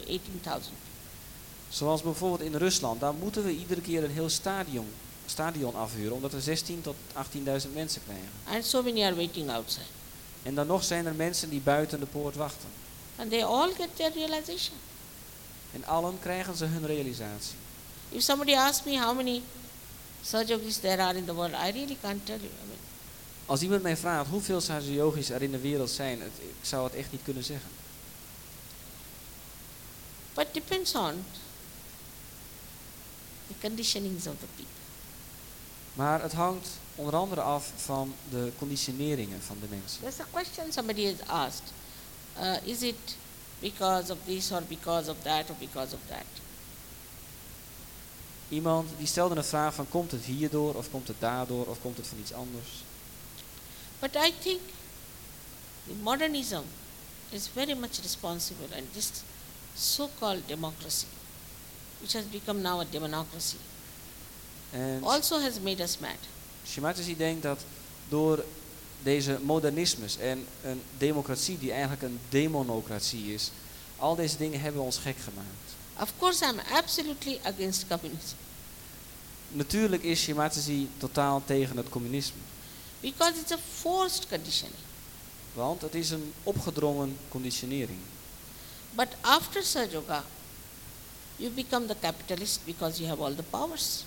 to 18,000. Zoals bijvoorbeeld in Rusland, daar moeten we iedere keer een heel stadion, stadion afhuren, omdat we 16 tot 18.000 mensen krijgen. And so many are waiting outside. En dan nog zijn er mensen die buiten de poort wachten. And they all get their realization. En allen krijgen ze hun realisatie. If somebody asks me how many Sajogis there are in the world, I really can't tell you. I mean, Als iemand mij vraagt hoeveel Sahaja Yogis er in de wereld zijn, het- ik zou het echt niet kunnen zeggen. But depends on the conditionings of the people. Maar het hangt onder andere af van de conditioneringen van de mensen. There's a question somebody has asked. Uh, is it because of this or because of that or because of that? Iemand die stelde een vraag van komt het hierdoor of komt het daardoor of komt het van iets anders. But I think the modernism is very much responsible and this so-called democracy, which has become now a democracy, En also has made us mad. Shimataji denkt dat door deze modernismes en een democratie die eigenlijk een demonocratie is, al deze dingen hebben ons gek gemaakt. Of course, I'm absolutely against communism Natuurlijk is Shimataji totaal tegen het communisme, because it's a forced conditioning. want het is een opgedrongen conditionering. But after Sahaja Yoga, you become the capitalist because you have all the powers.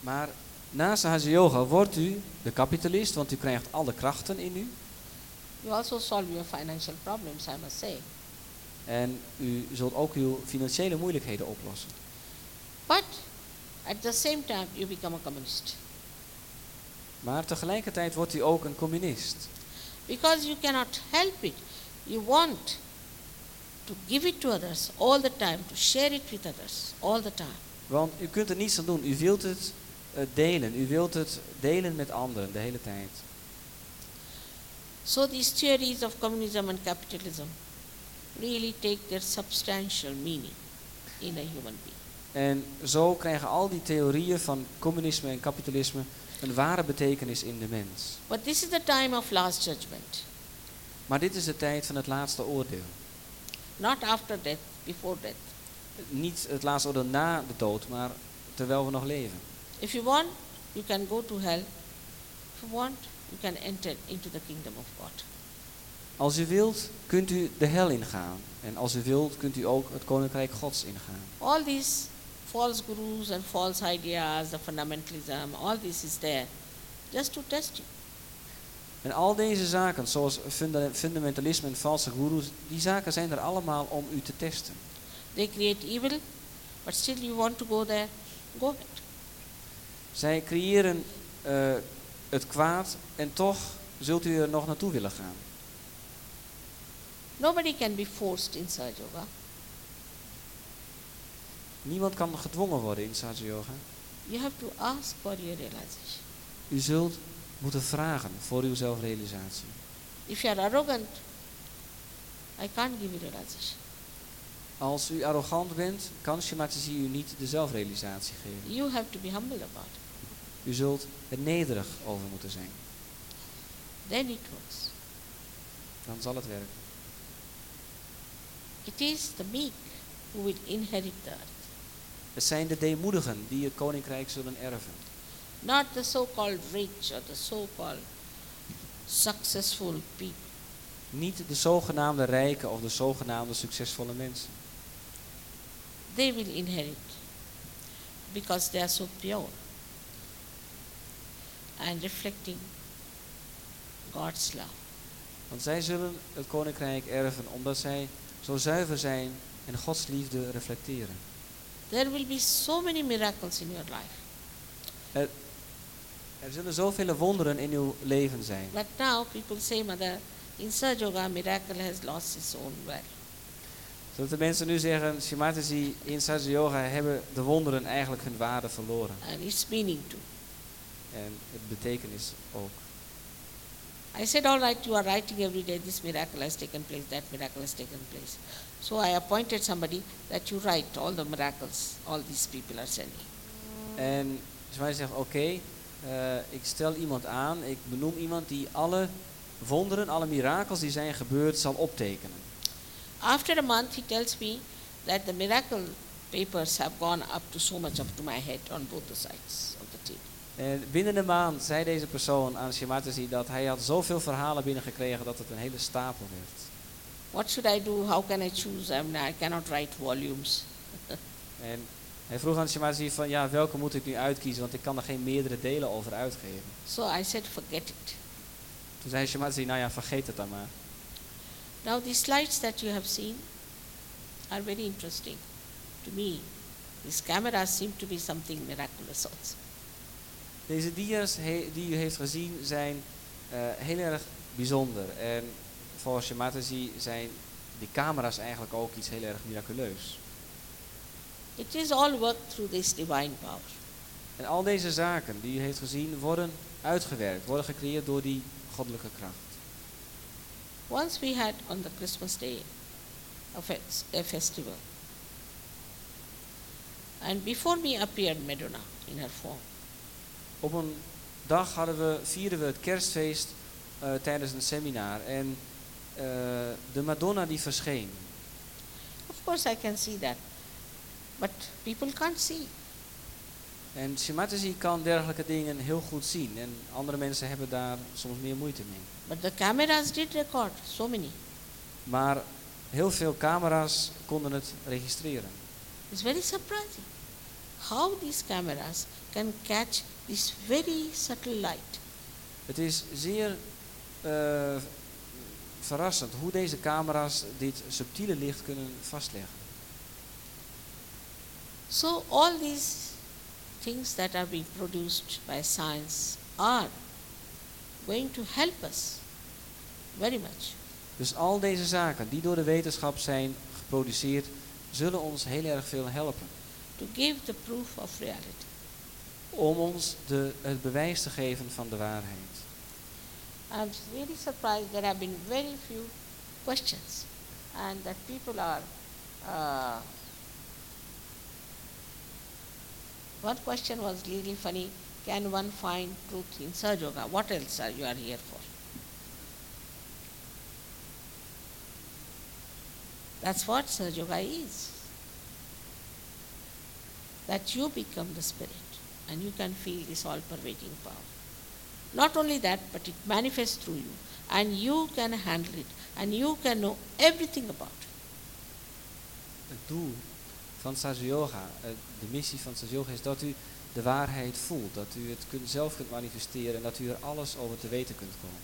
Maar na Sahaja Yoga wordt u de kapitalist, want u krijgt alle krachten in u. You also solve your financial problems, I must say. En u zult ook uw financiële moeilijkheden oplossen. But at the same time, you become a communist Maar tegelijkertijd wordt u ook een communist. because you cannot help it. You want to give it to others all the time, to share it with others all the time. Want u kunt er niets aan doen. U wilt het eh, delen. U wilt het delen met anderen de hele tijd. So these theories of communism and capitalism really take their substantial meaning in a human being. En zo krijgen al die theorieën van communisme en kapitalisme een ware betekenis in de mens. But this is the time of last judgment, Maar dit is de tijd van het laatste oordeel. Not after death, before death. Niet het laatste oordeel na de dood, maar terwijl we nog leven. If you want, you can go to hell. If you want, you can enter into the kingdom of God. Als u wilt, kunt u de hel ingaan. En als u wilt, kunt u ook het koninkrijk Gods ingaan. All these false gurus and false ideas, the fundamentalism, all this is there just to test you. En al deze zaken, zoals funda- fundamentalisme en valse goeroes, die zaken zijn er allemaal om u te testen. They create evil, but still you want to go there, go ahead. Zij creëren eh, het kwaad en toch zult u er nog naartoe willen gaan. Nobody can be forced in Sahaja Yoga. Niemand kan gedwongen worden in Sahaja Yoga. You have to ask for your realization. U zult moeten vragen voor uw zelfrealisatie. If you are arrogant, I can't give you realization. Als u arrogant bent, kan Shimataji u niet de zelfrealisatie geven. You have to be humble about it. U zult er nederig over moeten zijn. Then it works. Dan zal het werken. It is the meek who will inherit the earth, Het zijn de deemoedigen die het koninkrijk zullen erven. Not the so-called rich or the so-called successful people. Niet de zogenaamde rijke of de zogenaamde succesvolle mensen. They will inherit because they are so pure and reflecting God's love. Want zij zullen het koninkrijk erven omdat zij zo zuiver zijn en Gods liefde reflecteren. There will be so many miracles in your life. Er zullen zoveel wonderen in uw leven zijn. But now people say, Mother, in Sahaja Yoga, miracle has lost its own value. Zodat de mensen nu zeggen, Shimataji in Sahaja Yoga hebben de wonderen eigenlijk hun waarde verloren. And its meaning too. En het betekenis ook. I said, all right, you are writing every day, this miracle has taken place, that miracle has taken place. So I appointed somebody that you write all the miracles all these people are sending. En Shimataji zegt, oké, eh, ik stel iemand aan, ik benoem iemand die alle wonderen, alle mirakels die zijn gebeurd, zal optekenen. After a month, he tells me that the miracle papers have gone up to so much up to my head on both the sides of the table. En binnen een maand zei deze persoon aan Shemataji dat hij had zoveel verhalen binnengekregen dat het een hele stapel werd. What should I do? How can I choose? I mean, I cannot write volumes. En hij vroeg aan Shemataji van ja, welke moet ik nu uitkiezen, want ik kan er geen meerdere delen over uitgeven. So I said, forget it. Toen zei Shemataji, nou ja, vergeet het dan maar. Now, the slides that you have seen are very interesting to me. These cameras seem to be something miraculous also. Deze dia's he- die u heeft gezien zijn eh, heel erg bijzonder. En volgens Shemataji zijn die camera's eigenlijk ook iets heel erg miraculeus. It is all worked through this divine power. En al deze zaken die u heeft gezien worden uitgewerkt, worden gecreëerd door die goddelijke kracht. Once we had on the Christmas day a, fes- a festival, and before me appeared Madonna in her form. Op een dag hadden we, vierden we het kerstfeest eh, tijdens een seminar. En eh, de Madonna die verscheen. Of course, I can see that, but people can't see. En Shemataji kan dergelijke dingen heel goed zien. En andere mensen hebben daar soms meer moeite mee. But the cameras did record so many. Maar heel veel camera's konden het registreren. It's very surprising how these cameras can catch this very subtle light. Het is zeer eh, verrassend hoe deze camera's dit subtiele licht kunnen vastleggen. So all these things that are being produced by science are going to help us very much. Dus al deze zaken die door de wetenschap zijn geproduceerd, zullen ons heel erg veel helpen. to give the proof of reality. Om ons de, het bewijs te geven van de waarheid. I'm really surprised there have been very few questions and that people are. Uh, one question was really funny can one find truth in Saj Yoga? What else are you are here for? That's what Saj Yoga is. That you become the spirit and you can feel this all pervading power. Not only that, but it manifests through you and you can handle it and you can know everything about it. Het doel van Saja Yoga, eh, de missie van Saja Yoga is dat u de waarheid voelt. Dat u het kunt, zelf kunt manifesteren en dat u er alles over te weten kunt komen.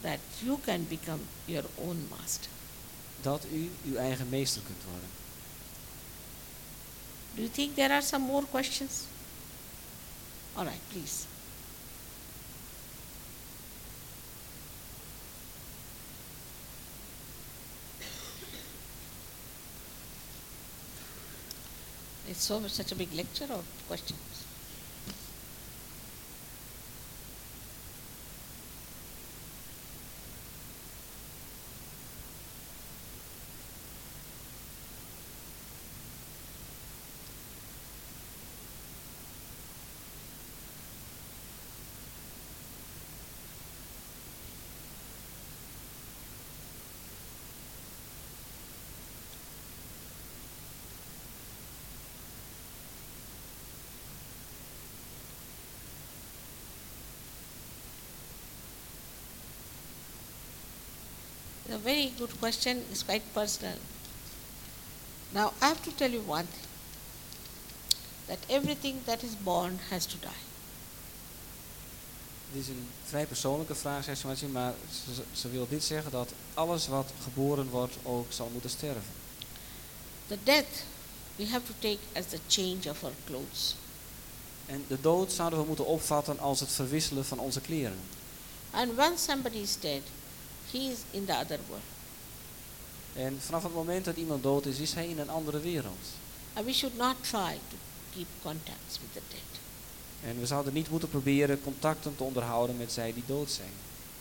That you can become your own master. Dat u uw eigen meester kunt worden. Do you think there are some more questions? All right, please. It's so such a big lecture or questions? A very good question. It's quite personal. Now, I have to tell you one thing that everything that is born has to die. Dit is een vrij persoonlijke vraag, zegt Shamaji, maar ze, ze wil dit zeggen dat alles wat geboren wordt ook zal moeten sterven. The death we have to take as the change of our clothes. En de dood zouden we moeten opvatten als het verwisselen van onze kleren. And once somebody is dead, he is in the other world. En vanaf het moment dat iemand dood is, is hij in een andere wereld. And we should not try to keep contacts with the dead. En we zouden niet moeten proberen contacten te onderhouden met zij die dood zijn.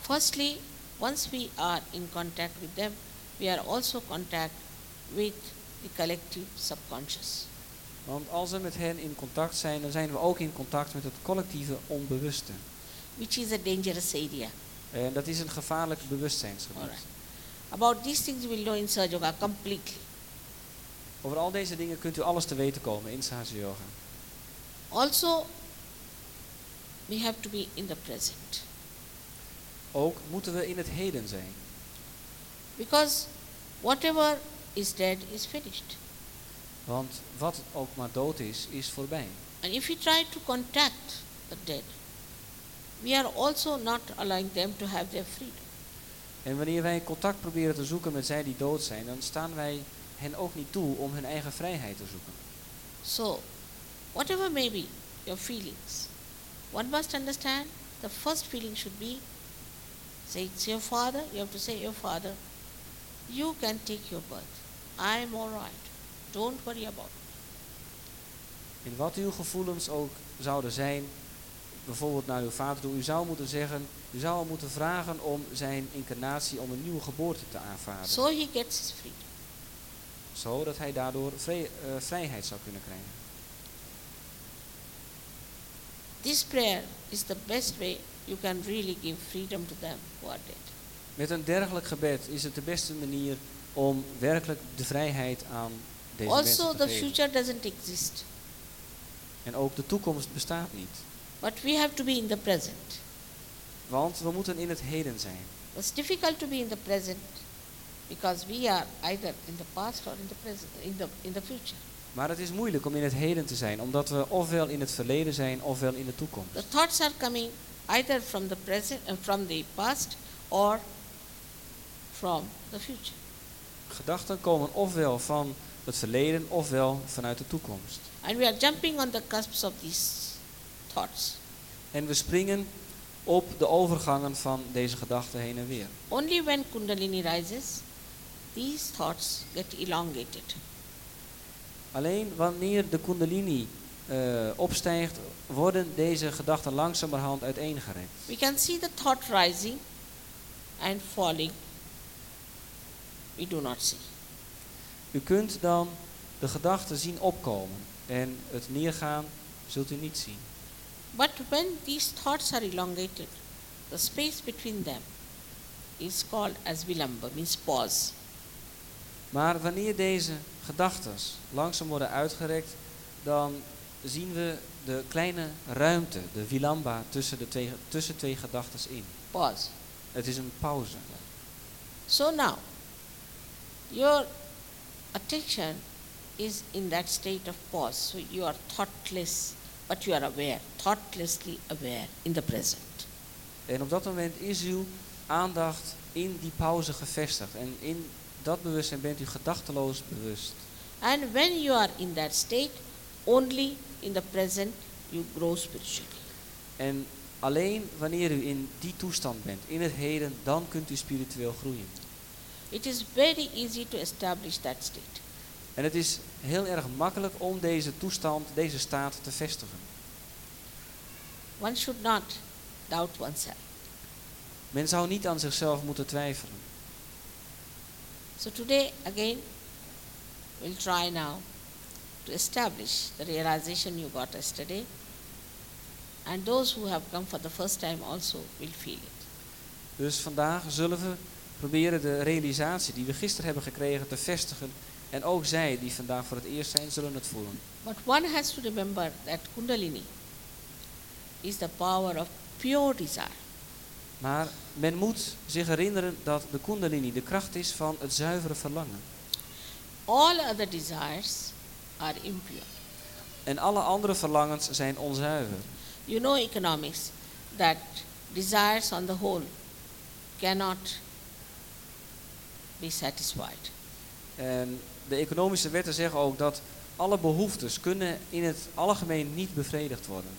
Firstly, once we are in contact with them, we are also contact with the collective subconscious. Want als we met hen in contact zijn, dan zijn we ook in contact met het collectieve onbewuste. which is a dangerous area. En dat is een gevaarlijk bewustzijnsgebied. Alright. About these things we'll know in Sahaja Yoga completely. Over al deze dingen kunt u alles te weten komen in Sahaja Yoga. Also, we have to be in the present. Ook moeten we in het heden zijn. Because whatever is dead is finished. Want wat ook maar dood is, is voorbij. And if we try to contact the dead, we are also not allowing them to have their freedom. En wanneer wij contact proberen te zoeken met zij die dood zijn, dan staan wij hen ook niet toe om hun eigen vrijheid te zoeken. So, whatever may be your feelings, one must understand the first feeling should be say it's your father, you have to say, Your father, you can take your birth. I'm all right. Don't worry about it. In wat uw gevoelens ook zouden zijn, bijvoorbeeld naar uw vader toe, u zou moeten zeggen, u zou moeten vragen om zijn incarnatie, om een nieuwe geboorte te aanvaarden. So he gets his freedom. Zodat hij daardoor vrij- eh, vrijheid zou kunnen krijgen. This prayer is the best way you can really give freedom to them who are dead. Met een dergelijk gebed is het de beste manier om werkelijk de vrijheid aan deze Also, mensen the te geven. future doesn't exist, En ook de toekomst bestaat niet. But we have to be in the present. Want we moeten in het heden zijn. It's difficult to be in the present because we are either in the past or in the present, in the in the future. Maar het is moeilijk om in het heden te zijn, omdat we ofwel in het verleden zijn, ofwel in de toekomst. The thoughts are coming either from the present, uh, from the past, or from the future. Gedachten komen ofwel van het verleden, ofwel vanuit de toekomst. And we are jumping on the cusps of these thoughts. En we springen op de overgangen van deze gedachten heen en weer. Only when Kundalini rises, these thoughts get elongated. Alleen wanneer de kundalini eh, opstijgt, worden deze gedachten langzamerhand uiteengerekt. We can see the thought rising and falling. We do not see. U kunt dan de gedachten zien opkomen en het neergaan zult u niet zien. But when these thoughts are elongated, the space between them is called as vilamba, means pause. Maar wanneer deze gedachten langzaam worden uitgerekt, dan zien we de kleine ruimte, de vilamba, tussen, de twee, tussen twee gedachten in. Pause. Het is een pauze. So now, your attention is in that state of pause. So you are thoughtless, but you are aware, thoughtlessly aware in the present. En op dat moment is uw aandacht in die pauze gevestigd. En in dat bewustzijn bent u gedachteloos bewust. And when you are in that state, only in the present you grow spiritually. En alleen wanneer u in die toestand bent, in het heden, dan kunt u spiritueel groeien. It is very easy to establish that state. En het is heel erg makkelijk om deze toestand, deze staat te vestigen. One should not doubt oneself. Men zou niet aan zichzelf moeten twijfelen. So today again we'll try now to establish the realization you got yesterday and those who have come for the first time also will feel it. Dus vandaag zullen we proberen de realisatie die we gisteren hebben gekregen te vestigen. En ook zij die vandaag voor het eerst zijn, zullen het voelen. But one has to remember that Kundalini is the power of pure desire. Maar men moet zich herinneren dat de kundalini de kracht is van het zuivere verlangen. All other desires are impure. En alle andere verlangens zijn onzuiver. You know economics that desires on the whole cannot be satisfied. En de economische wetten zeggen ook dat alle behoeftes kunnen in het algemeen niet bevredigd worden.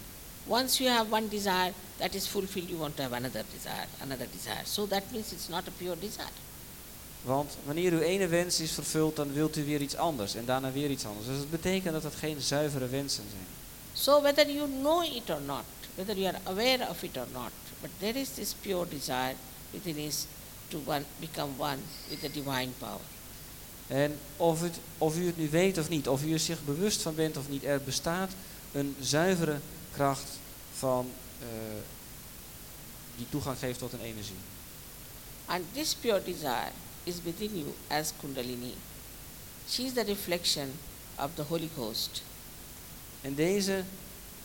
Once you have one desire that is fulfilled, you want to have another desire, another desire. So that means it's not a pure desire. Want wanneer uw ene wens is vervuld, dan wilt u weer iets anders en daarna weer iets anders. Dus dat betekent dat het geen zuivere wensen zijn. So whether you know it or not, whether you are aware of it or not, but there is this pure desire within us to one, become one with the divine power. En of, het, of u het nu weet of niet, of u er zich bewust van bent of niet, er bestaat een zuivere kracht van, eh, die toegang geeft tot een energie. And this pure desire is within you as Kundalini. She is the reflection of the Holy Ghost. En deze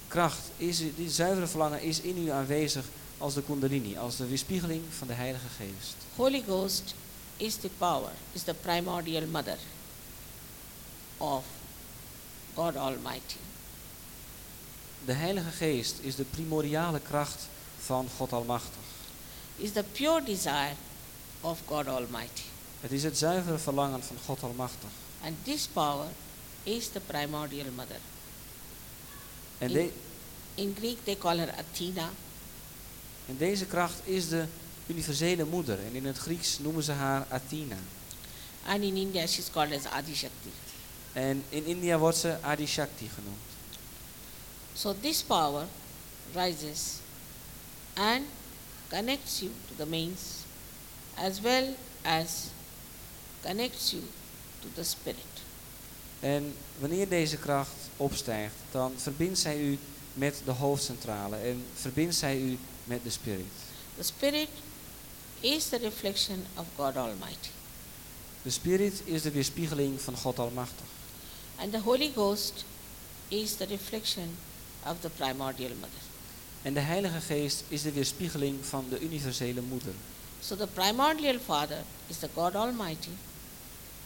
kracht, is, dit zuivere verlangen is in u aanwezig als de kundalini, als de weerspiegeling van de Heilige Geest. Holy Ghost is the power, is the primordial mother of God Almighty. De Heilige Geest is de primordiale kracht van God Almachtig. Is the pure desire of God Almighty. Het is het zuivere verlangen van God Almachtig. And this power is the primordial mother. En, In- In Greek they call her Athena. en deze kracht is de universele moeder. En in het Grieks noemen ze haar Athena. And in India she's called as Adi Shakti. En in India wordt ze Adi Shakti genoemd. So this power rises and connects you to the mains as well as connects you to the spirit. En wanneer deze kracht opstijgt, dan verbindt zij u met de hoofdcentrale en verbindt zij u met de spirit. The spirit is the reflection of God Almighty. De spirit is de weerspiegeling van God Almachtig. And the Holy Ghost is the reflection of the primordial mother. En de Heilige Geest is de weerspiegeling van de universele moeder. So the primordial Father is the God Almighty,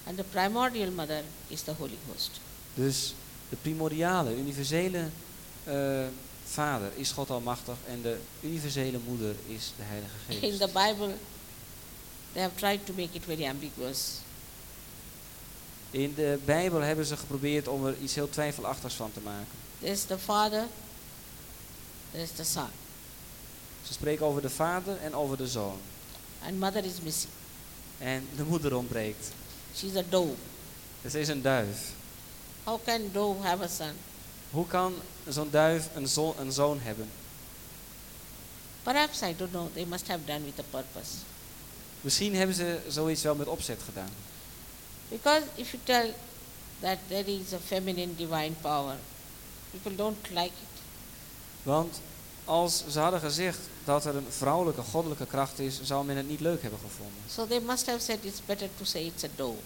and the primordial Mother is the Holy Ghost. Dus de primordiale, universele eh, Vader is God Almachtig en de universele moeder is de Heilige In Geest. the Bible, they have tried to make it very ambiguous. In de Bijbel hebben ze geprobeerd om er iets heel twijfelachtigs van te maken. There's the Father, there's the Son, Ze spreken over de Vader en over de Zoon. and Mother is missing. En de moeder ontbreekt. She's a dove. Het is een duif. How can dove have a son? Hoe kan zo'n duif een, zo- een zoon hebben? Perhaps I don't know. They must have done with a purpose. Misschien hebben ze zoiets wel met opzet gedaan. Because if you tell that there is a feminine divine power, people don't like it. Want als ze hadden gezegd dat er een vrouwelijke goddelijke kracht is, zou men het niet leuk hebben gevonden. So they must have said it's better to say it's a dove.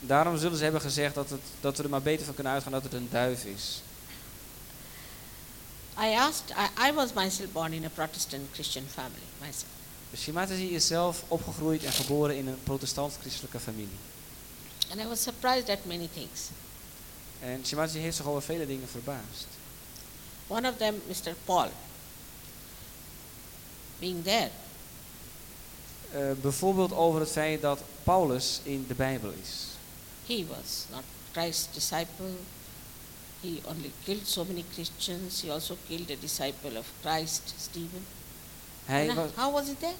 Daarom zullen ze hebben gezegd dat, het, dat we er maar beter van kunnen uitgaan dat het een duif is. I asked, I, I was myself born in a Protestant Christian family, myself. Dus Shimatasi is zelf opgegroeid en geboren in een protestant-christelijke familie. And I was surprised at many things. En Shimatasi heeft zich over vele dingen verbaasd. One of them, Mr. Paul, being there, Eh, bijvoorbeeld over het feit dat Paulus in de Bijbel is. he was not Christ's disciple. He only killed so many Christians. He also killed a disciple of Christ, Stephen. Hij was, how was it there?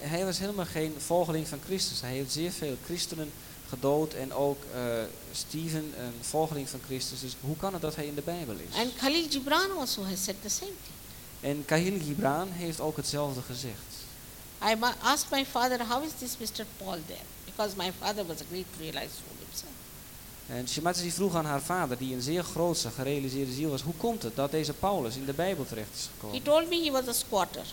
hij, was helemaal geen volgeling van Christus. Hij heeft zeer veel christenen gedood en ook eh, Steven, een volgeling van Christus. Dus hoe kan het dat hij in de Bijbel is? And Khalil Gibran also has said the same thing. En Kahil Gibran heeft ook hetzelfde gezegd. I asked my father, how is this Mr. Paul there? Because my father was a great realized En Shimatsi vroeg aan haar vader, die een zeer grootse, gerealiseerde ziel was, hoe komt het dat deze Paulus in de Bijbel terecht is He gekomen? told me he was a squatter.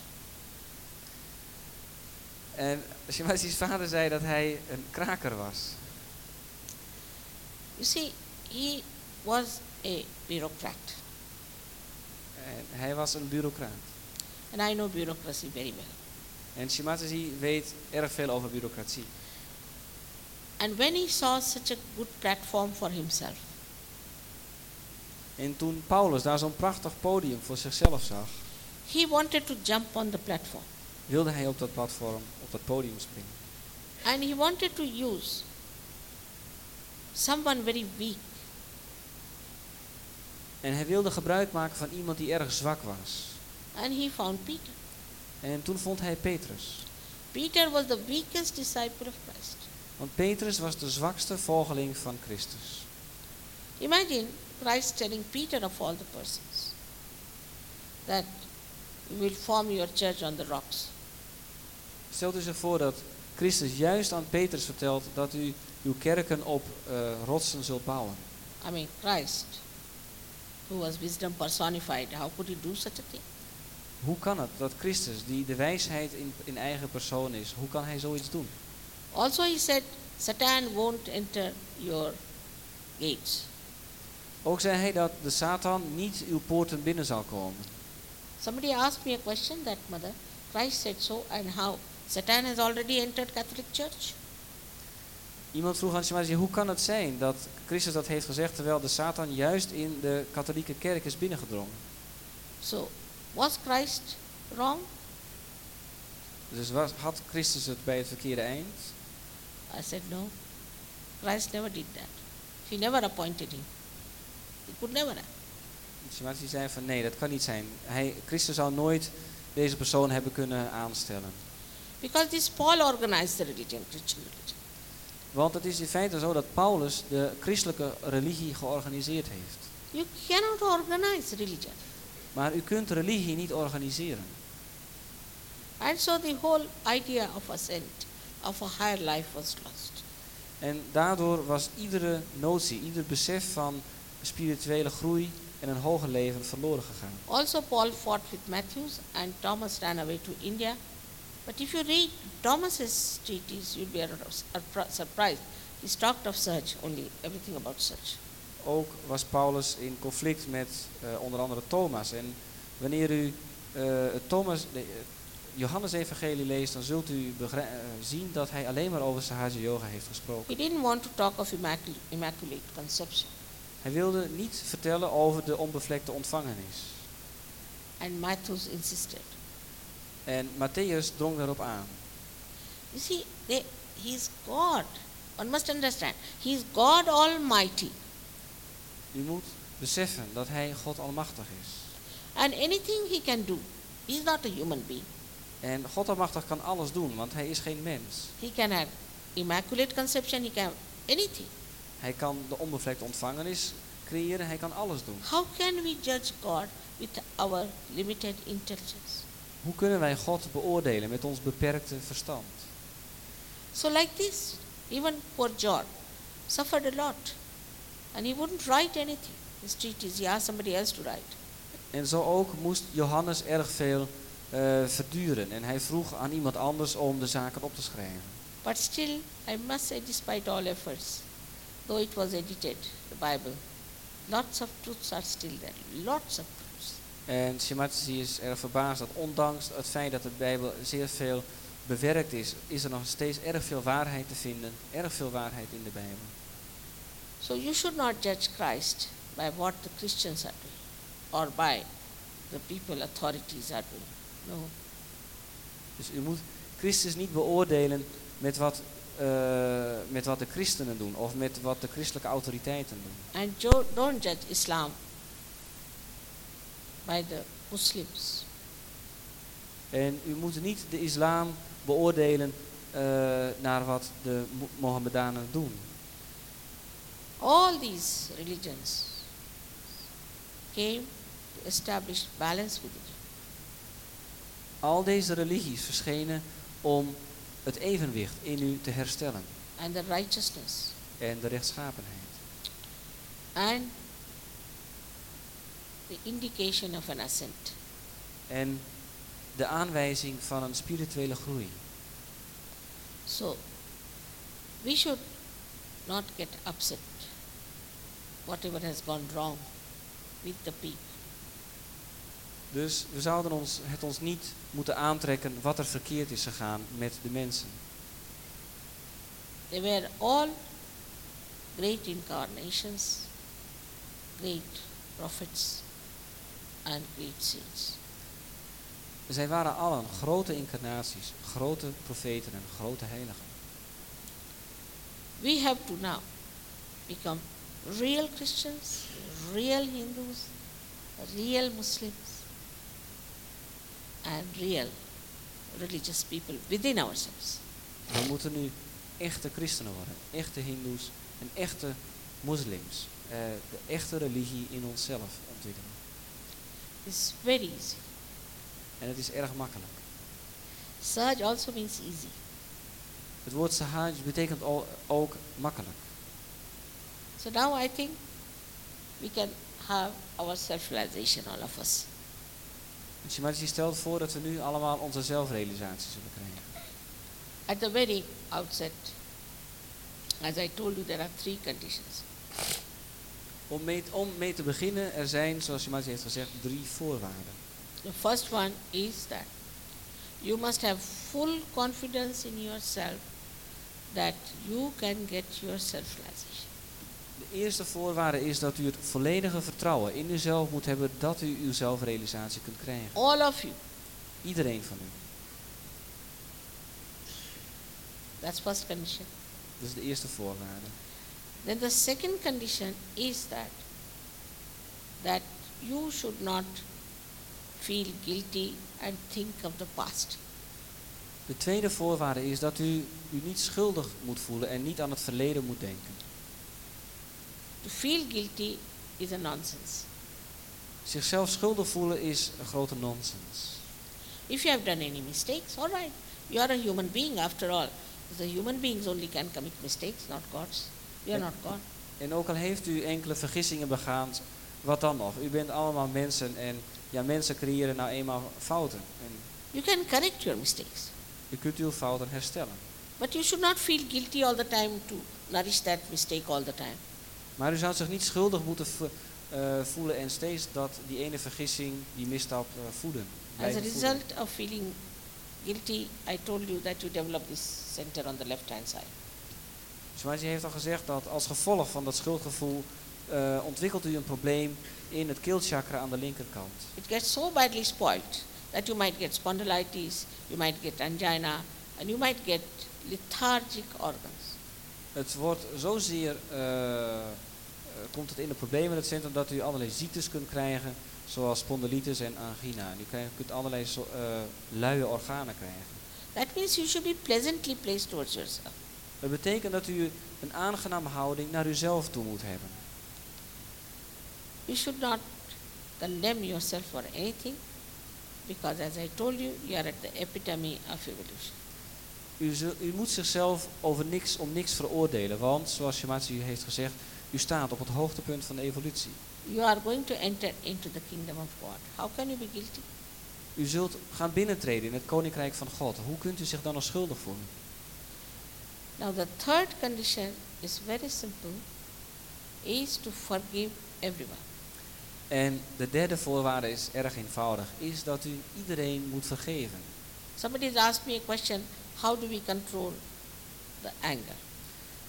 En Shimatsi's vader zei dat hij een kraker was. You see, he was a bureaucrat. En hij was een bureaucraat. And I know bureaucracy very well. En Shimatsi weet erg veel over bureaucratie. And when he saw such a good platform for himself, En toen Paulus daar zo'n prachtig podium voor zichzelf zag, he wanted to jump on the platform. wilde hij op dat platform, op dat podium springen. And he wanted to use someone very weak. En hij wilde gebruik maken van iemand die erg zwak was. And he found Peter. En toen vond hij Petrus. Peter was the weakest disciple of Christ. Want Petrus was de zwakste volgeling van Christus. Imagine Christ telling Peter of all the persons that you will form your church on the rocks. Stelt u zich voor dat Christus juist aan Petrus vertelt dat u uw kerken op eh, rotsen zult bouwen. I mean, Christ, who was wisdom personified, how could he do such a thing? Hoe kan het dat Christus, die de wijsheid in, in eigen persoon is, hoe kan hij zoiets doen? Also, he said, Satan won't enter your gates. Ook zei hij dat de Satan niet uw poorten binnen zal komen. Somebody asked me a question that mother, Christ said so, and how? Satan has already entered Catholic Church. Iemand vroeg aan Shemazi, hoe kan het zijn dat Christus dat heeft gezegd terwijl de Satan juist in de katholieke kerk is binnengedrongen? So, was Christ wrong? Dus was, had Christus het bij het verkeerde eind? I said, no. Christ never did that. He never appointed him. He could never have. Zei van nee, dat kan niet zijn. Hij, Christus zou nooit deze persoon hebben kunnen aanstellen. Because this Paul organized the religion, Christian religion. Want het is in feite zo dat Paulus de christelijke religie georganiseerd heeft. You cannot organize religion. Maar u kunt religie niet organiseren. And so the whole idea of ascent, of a higher life was lost. En daardoor was iedere notie, ieder besef van spirituele groei en een hoger leven verloren gegaan. Also, Paul fought with Matthews, and Thomas ran away to India. But if you read Thomas's treatise, you'll be surpri- surprised. He's talked of search only, everything about search. Ook was Paulus in conflict met eh, onder andere Thomas. En wanneer u eh, het Thomas, de, Johannes-evangelie leest, dan zult u eh, zien dat hij alleen maar over Sahaja Yoga heeft gesproken. He didn't want to talk of immacul- immaculate conception. Hij wilde niet vertellen over de onbevlekte ontvangenis. And Matthews insisted. En Matthäus drong daarop aan. You see, they, he's God. One must understand. He's God Almighty. U moet beseffen dat hij God almachtig is. And anything he can do. He's not a human being. En God almachtig kan alles doen, want hij is geen mens. He can have immaculate conception, he can have anything. Hij kan de onbevlekte ontvangenis creëren, hij kan alles doen. How can we judge God with our limited intelligence? Hoe kunnen wij God beoordelen met ons beperkte verstand? So, like this, even poor John suffered a lot. And he wouldn't write anything. His treatise, he asked somebody else to write. En zo ook moest Johannes erg veel verduren. En hij vroeg aan iemand anders om de zaken op te schrijven. But still, I must say, despite all efforts, though it was edited, the Bible, lots of truths are still there. Lots of truths. En Shemati is erg verbaasd dat ondanks het feit dat de Bijbel zeer veel bewerkt is, is er nog steeds erg veel waarheid te vinden. Erg veel waarheid in de Bijbel. So you should not judge Christ by what the Christians are doing or by the people, authorities are doing. No. Dus u moet Christus niet beoordelen met wat, eh, met wat de christenen doen of met wat de christelijke autoriteiten doen. And don't judge Islam by the Muslims. En u moet niet de islam beoordelen eh, naar wat de Mo- Mohammedanen doen. All these religions came to establish balance you. Al deze religies verschenen om het evenwicht in u te herstellen and the righteousness en de rechtschapenheid. and the indication of an ascent. En de aanwijzing van een spirituele groei. So we should not get upset whatever has gone wrong with the people. Dus we zouden ons, het ons niet moeten aantrekken wat er verkeerd is gegaan met de mensen. They were all great incarnations, great prophets, and great saints. Zij waren allen grote incarnaties, grote profeten en grote heiligen. We have to now become real Christians, real Hindus, real Muslims, and real religious people within ourselves. We moeten nu echte christenen worden, echte hindoes en echte moslims. Eh, de echte religie in onszelf ontwikkelen. It's very easy. En het is erg makkelijk. Saj also means easy. Het woord sahaj betekent al- ook makkelijk. So now I think we can have our self-realization, all of us. Shimaji stelt voor dat we nu allemaal onze zelfrealisatie zullen krijgen. At the very outset, as I told you, there are three conditions. Om mee, om mee te beginnen, er zijn, zoals Shimati heeft gezegd, drie voorwaarden. The first one is that you must have full confidence in yourself that you can get your self realization. De eerste voorwaarde is dat u het volledige vertrouwen in uzelf moet hebben dat u uw zelfrealisatie kunt krijgen. All of you. Iedereen van u. That's first condition. Dat is de eerste voorwaarde. Then the second condition is that that you should not feel guilty and think of the past. De tweede voorwaarde is dat u u niet schuldig moet voelen en niet aan het verleden moet denken. To feel guilty is a nonsense. Zichzelf schuldig voelen is een grote nonsens. If you have done any mistakes, all right. You are a human being after all. The human beings only can commit mistakes, not gods. We are not God. En ook al heeft u enkele vergissingen begaan, wat dan nog? U bent allemaal mensen en ja, mensen creëren nou eenmaal fouten. En You can correct your mistakes. u kunt uw fouten herstellen. But you should not feel guilty all the time to nourish that mistake all the time. Maar u zou zich niet schuldig moeten eh, voelen en steeds dat die ene vergissing, die misstap eh, voeden. As a blijven voeden. result of feeling guilty, I told you that you develop this center on the left hand side. Swati heeft al gezegd dat als gevolg van dat schuldgevoel eh, ontwikkelt u een probleem in het keelchakra aan de linkerkant. It gets so badly spoiled that you might get spondylitis, you might get angina, and you might get lethargic organs. Het wordt zozeer, eh, komt het in de problemen in het centrum dat u allerlei ziektes kunt krijgen, zoals spondylitis en angina. En u krijgt- kunt allerlei zo, eh, luie organen krijgen. That means you should be pleasantly placed towards yourself. Dat betekent dat u een aangename houding naar uzelf toe moet hebben. You should not condemn yourself for anything because, as I told you, you are at the epitome of evolution. U, zul- u moet zichzelf over niks om niks veroordelen, want zoals Shimatsu heeft gezegd, u staat op het hoogtepunt van de evolutie. You are going to enter into the kingdom of God. How can you be guilty? U zult gaan binnentreden in het koninkrijk van God. Hoe kunt u zich dan nog schuldig voelen? Now, the third condition is very simple is to forgive everyone. En de derde voorwaarde is erg eenvoudig, is dat u iedereen moet vergeven. Somebody has asked me a question how do we control the anger?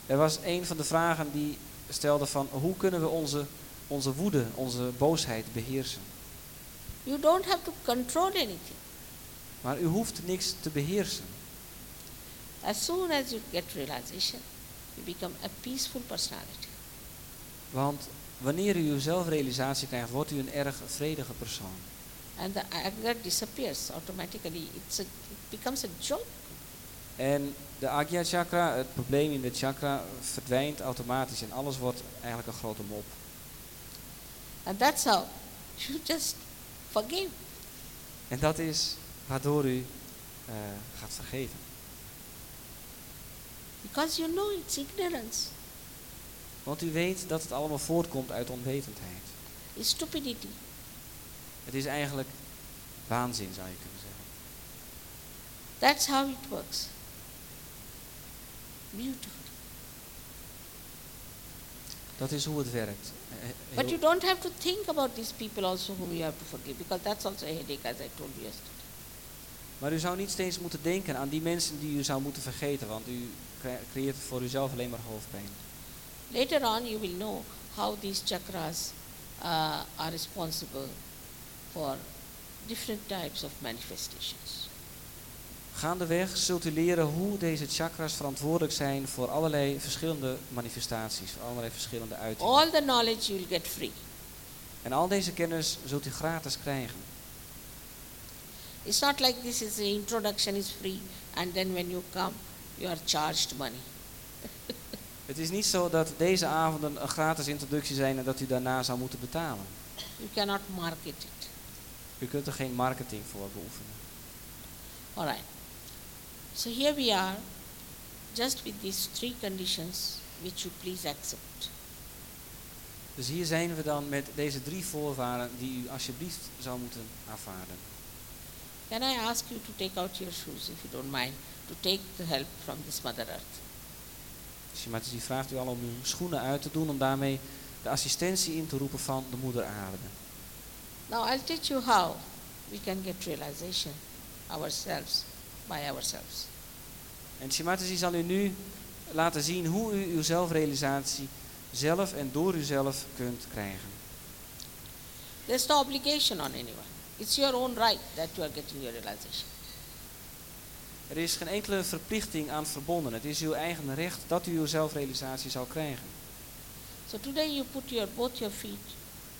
Er was een van de vragen die stelde van hoe kunnen we onze, onze woede, onze boosheid beheersen. You don't have to control anything. Maar u hoeft niks te beheersen. As soon as you get realization, you become a peaceful personality. Want wanneer u uw zelfrealisatie krijgt, wordt u een erg vredige persoon. And the anger disappears automatically. It's a, it becomes a joke. En de Agya chakra, het probleem in de chakra, verdwijnt automatisch en alles wordt eigenlijk een grote mop. And that's how you just forgive. En dat is waardoor u eh, gaat vergeven. Because you know it's ignorance, Want u weet dat het allemaal voortkomt uit onwetendheid. it's stupidity. Het is eigenlijk waanzin, zou je kunnen zeggen. That's how it works. Beautiful. Dat is hoe het werkt. Eh, eh, But you don't have to think about these people also whom you have to forgive, because that's also a headache, as I told you yesterday. Maar u zou niet steeds moeten denken aan die mensen die u zou moeten vergeten, want u cre- creëert voor uzelf alleen maar hoofdpijn. Later on, you will know how these chakras uh, are responsible for different types of manifestations. Gaandeweg zult u leren hoe deze chakras verantwoordelijk zijn voor allerlei verschillende manifestaties, voor allerlei verschillende uitingen. All the knowledge get free. En al deze kennis zult u gratis krijgen. It's not like this is the introduction is free, and then when you come, you are charged money. Het is niet zo dat deze avonden een gratis introductie zijn en dat u daarna zou moeten betalen. You cannot market it. U kunt er geen marketing voor beoefenen. All right. So here we are, just with these three conditions, which you please accept. Dus hier zijn we dan met deze drie voorwaarden die u alsjeblieft zou moeten aanvaarden. Can I ask you to take out your shoes, if you don't mind, to take the help from this Mother Earth? Shimataji vraagt u al om uw schoenen uit te doen om daarmee de assistentie in te roepen van de moeder aarde. Now I'll teach you how we can get realization ourselves by ourselves. En Shimataji zal u nu laten zien hoe u uw zelfrealisatie zelf en door uzelf kunt krijgen. There's no obligation on anyone. It's your own right that you are getting your realization. Er is geen enkele verplichting aan verbonden. Het is uw eigen recht dat u uw zelfrealisatie zal krijgen. So today you put your both your feet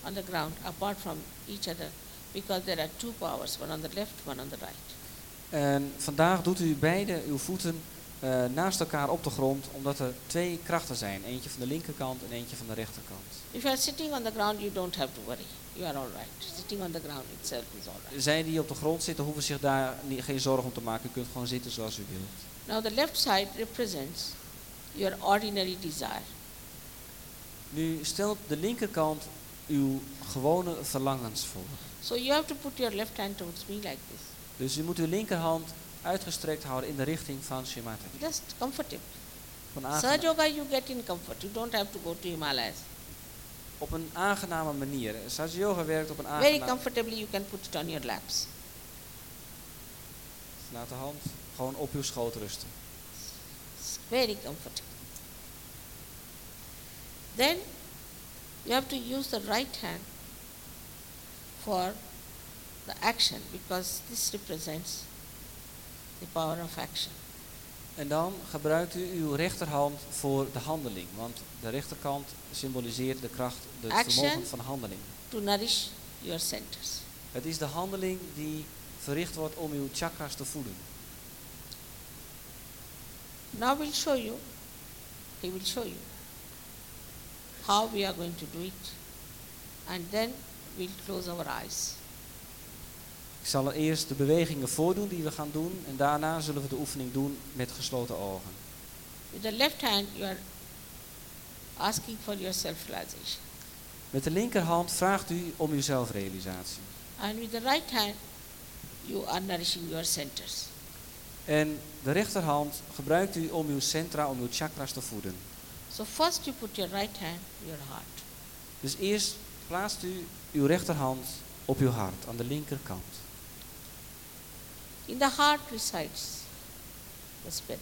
on the ground apart from each other because there are two powers, one on the left, one on the right. En vandaag doet u beide uw voeten eh, naast elkaar op de grond, omdat er twee krachten zijn. Eentje van de linkerkant en eentje van de rechterkant. If you are sitting on the ground, you don't have to worry. You are all right. Sitting on the ground itself is all right. Zij die op de grond zitten, hoeven zich daar niet, geen zorgen om te maken. U kunt gewoon zitten zoals u wilt. Now the left side represents your ordinary desire. Nu stelt de linkerkant uw gewone verlangens voor. So you have to put your left hand towards me like this. Dus u moet uw linkerhand uitgestrekt houden in de richting van Shimata. Just comfortable. Op een, yoga you get in comfort. You don't have to go to Himalayas. op een aangename manier. Sahaja Yoga werkt op een Very aangename comfortably you can put it on your laps. Laat de hand gewoon op uw schoot rusten. Very comfortable. Then you have to use the right hand for the action because this represents the power of action. En dan gebruikt u uw rechterhand voor de handeling. Want de rechterkant symboliseert de kracht, het Action. vermogen van handeling. To nourish your centers. Het is de handeling die verricht wordt om uw chakras te voeden. Now we'll show you, he will show you how we are going to do it. And then we'll close our eyes. Ik zal er eerst de bewegingen voordoen die we gaan doen. En daarna zullen we de oefening doen met gesloten ogen. With the left hand, you are asking for your self-realization. Met de linkerhand vraagt u om uw zelfrealisatie. And with the right hand, you are nourishing your centers. En de rechterhand gebruikt u om uw centra, om uw chakras te voeden. So first you put your right hand your heart. Dus eerst plaatst u uw rechterhand op uw hart, aan de linkerkant. In the heart resides the spirit.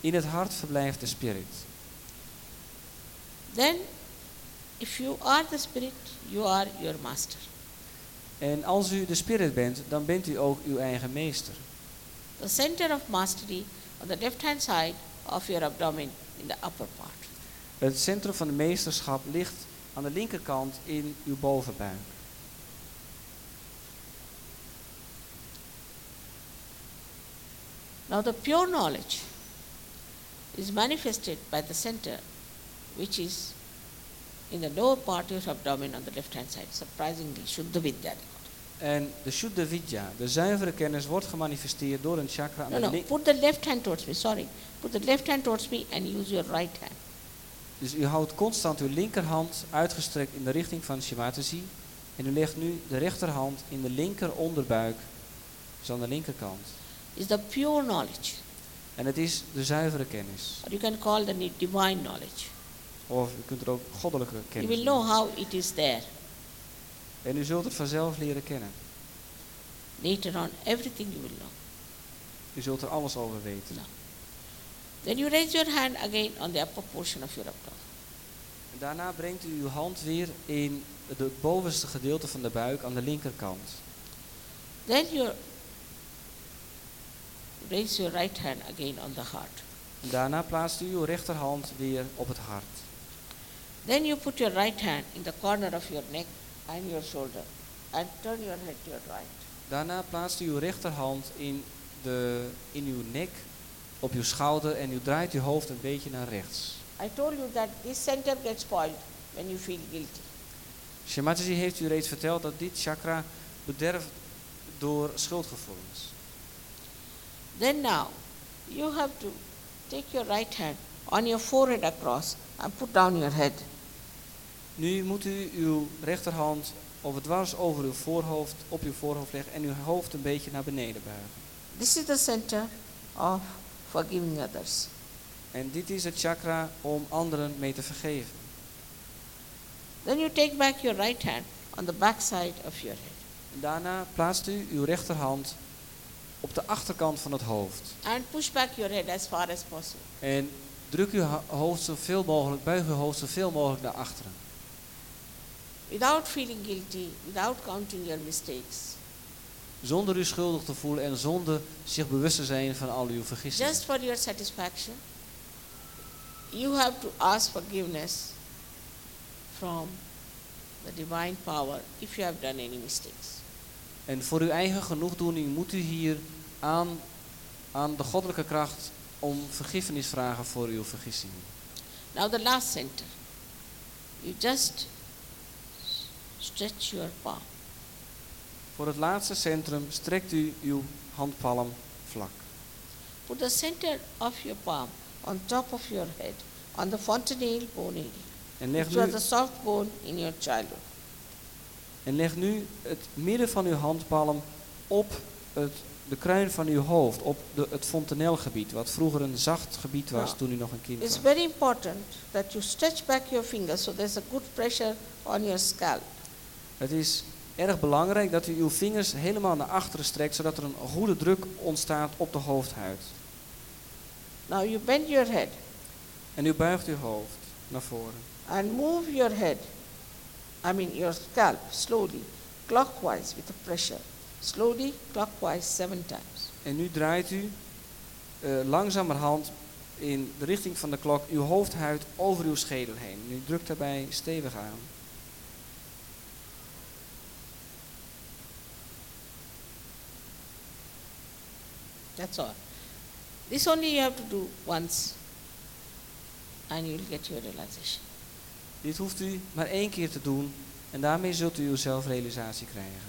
In het hart verblijft de spirit. Then, if you are the spirit, you are your master. En als u de spirit bent, dan bent u ook uw eigen meester. The center of mastery on the left hand side of your abdomen in the upper part. Het centrum van de meesterschap ligt aan de linkerkant in uw bovenbuik. Now, the pure knowledge is manifested by the center, which is in the lower part of your abdomen on the left hand side. Surprisingly, Shuddha Vidya. En de Shuddha Vidya, de zuivere kennis, wordt gemanifesteerd door een chakra aan No, no, put the left hand towards me, sorry. Put the left hand towards me and use your right hand. Dus u houdt constant uw linkerhand uitgestrekt in de richting van Shimataji. En u legt nu de rechterhand in de linker onderbuik, dus aan de linkerkant. Is the pure knowledge, En het is de zuivere kennis. or you can call the divine knowledge. Of u kunt er ook goddelijke You kennis will know how it is there. En u zult het vanzelf leren kennen. Later on, everything you will know. U zult er alles over weten. Then you raise your hand again on the upper portion of your abdomen. En daarna brengt u uw hand weer in het bovenste gedeelte van de buik aan de linkerkant. Then you raise your right hand again on the heart. Daarna plaatst u uw rechterhand weer op het hart. Then you put your right hand in the corner of your neck and your shoulder and turn your head to your right. Daarna plaatst u uw rechterhand in, de, in uw nek, op uw schouder en u draait uw hoofd een beetje naar rechts. I told you that this center gets spoiled when you feel guilty. Shemataji heeft u reeds verteld dat dit chakra bederft door schuldgevoelens. Then now, you have to take your right hand on your forehead across and put down your head. Nu moet u uw rechterhand over dwars over uw voorhoofd, op uw voorhoofd leggen en uw hoofd een beetje naar beneden buigen. This is the center of forgiving others. En dit is het chakra om anderen mee te vergeven. Then you take back your right hand on the back side of your head. Daarna plaatst u uw rechterhand op de achterkant van het hoofd. And push back your head as far as possible. En druk uw hoofd zoveel mogelijk, buig uw hoofd zoveel mogelijk naar achteren. Without feeling guilty, without counting your mistakes. Zonder u schuldig te voelen en zonder zich bewust te zijn van al uw vergissingen. Just for your satisfaction, you have to ask forgiveness from the divine power if you have done any mistakes. En voor uw eigen genoegdoening moet u hier aan, aan de goddelijke kracht om vergiffenis vragen voor uw vergissingen. Now the last center. You just stretch your palm. Voor het laatste centrum strekt u uw handpalm vlak. Put the center of your palm on top of your head, on the fontanelle bone area, En leg, was nu, the soft bone in your childhood. En leg nu het midden van uw handpalm op het, de kruin van uw hoofd, op de, het fontanelgebied, wat vroeger een zacht gebied was toen u nog een kind It's was. very important that you stretch back your fingers so there's a good pressure on your scalp. Het is erg belangrijk dat u uw vingers helemaal naar achteren strekt, zodat er een goede druk ontstaat op de hoofdhuid. Now you bend your head En u buigt uw hoofd naar voren. and move your head, I mean your scalp, slowly, clockwise with the pressure. Slowly, clockwise, seven times. En nu draait u eh, langzamerhand in de richting van de klok uw hoofdhuid over uw schedel heen. En u drukt daarbij stevig aan. That's all. This only you have to do once and you'll get your realization. Dit hoeft u maar één keer te doen en daarmee zult u uw zelfrealisatie krijgen.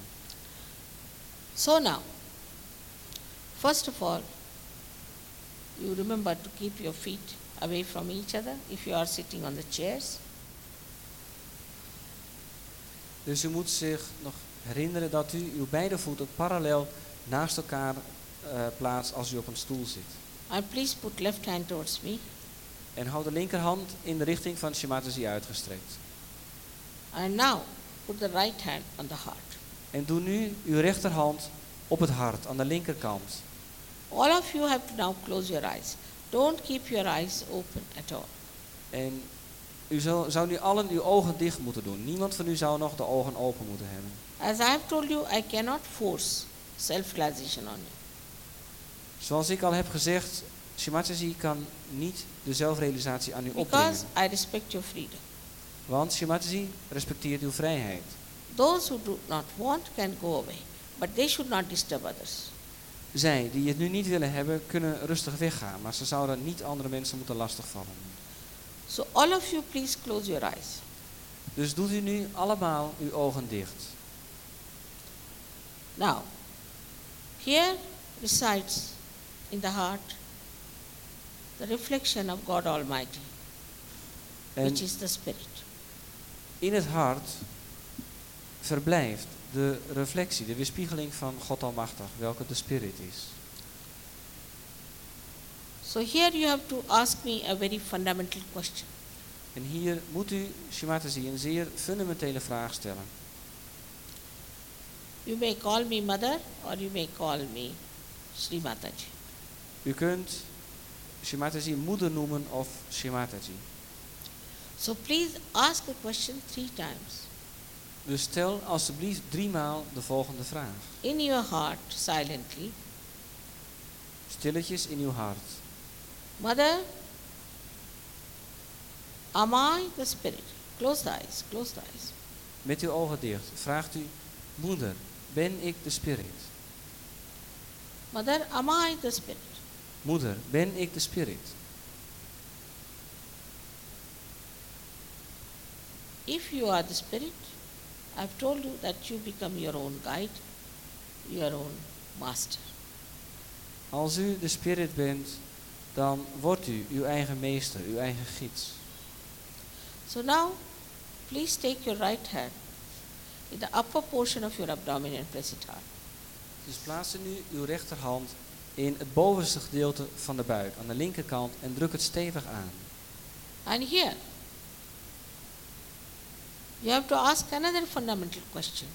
So now, first of all, you remember to keep your feet away from each other if you are sitting on the chairs. Dus u moet zich nog herinneren dat u uw beide voeten parallel naast elkaar eh, plaatst als u op een stoel zit. And please put left hand towards me En houd de linkerhand in de richting van Shimatazi uitgestrekt. and now put the right hand on the heart. En doe nu uw rechterhand op het hart, aan de linkerkant. All of you have to now close your eyes. Don't keep your eyes open at all. En u zou, zou nu allen uw ogen dicht moeten doen. Niemand van u zou nog de ogen open moeten hebben. As I have told you, I cannot force self-realization on you. Zoals ik al heb gezegd, Shimatazi kan niet de zelfrealisatie aan u Because opbrengen. I respect your freedom. Want respecteert uw vrijheid. Those who do not want can go away, but they should not disturb others. Zij die het nu niet willen hebben, kunnen rustig weggaan. Maar ze zouden niet andere mensen moeten lastigvallen. So all of you please close your eyes. Dus doet u nu allemaal uw ogen dicht. Now, here resides in the heart the reflection of God Almighty, En which is the Spirit. in het hart verblijft de reflectie, de weerspiegeling van God Almachtig, welke de Spirit is. So here you have to ask me a very fundamental question. En hier moet u, Shimatazi, een zeer fundamentele vraag stellen. You may call me mother or you may call me Sri Mataji. U kunt Shimatazi moeder noemen of Shimataji. So please ask the question three times. Dus stel alstublieft driemaal de volgende vraag. In your heart, silently, Stilletjes in uw hart. Mother, am I the Spirit? Close the eyes, close the eyes. Met uw ogen dicht vraagt u, moeder, ben ik de Spirit? Mother, am I the Spirit? Moeder, ben ik de Spirit? If you are the Spirit, I've told you that you become your own guide, your own master. Als u de Spirit bent, dan wordt u uw eigen meester, uw eigen gids. So now, please take your right hand in the upper portion of your abdomen and press it hard. Dus plaats nu uw rechterhand in het bovenste gedeelte van de buik, aan de linkerkant, en druk het stevig aan. And here, You have to ask another fundamental question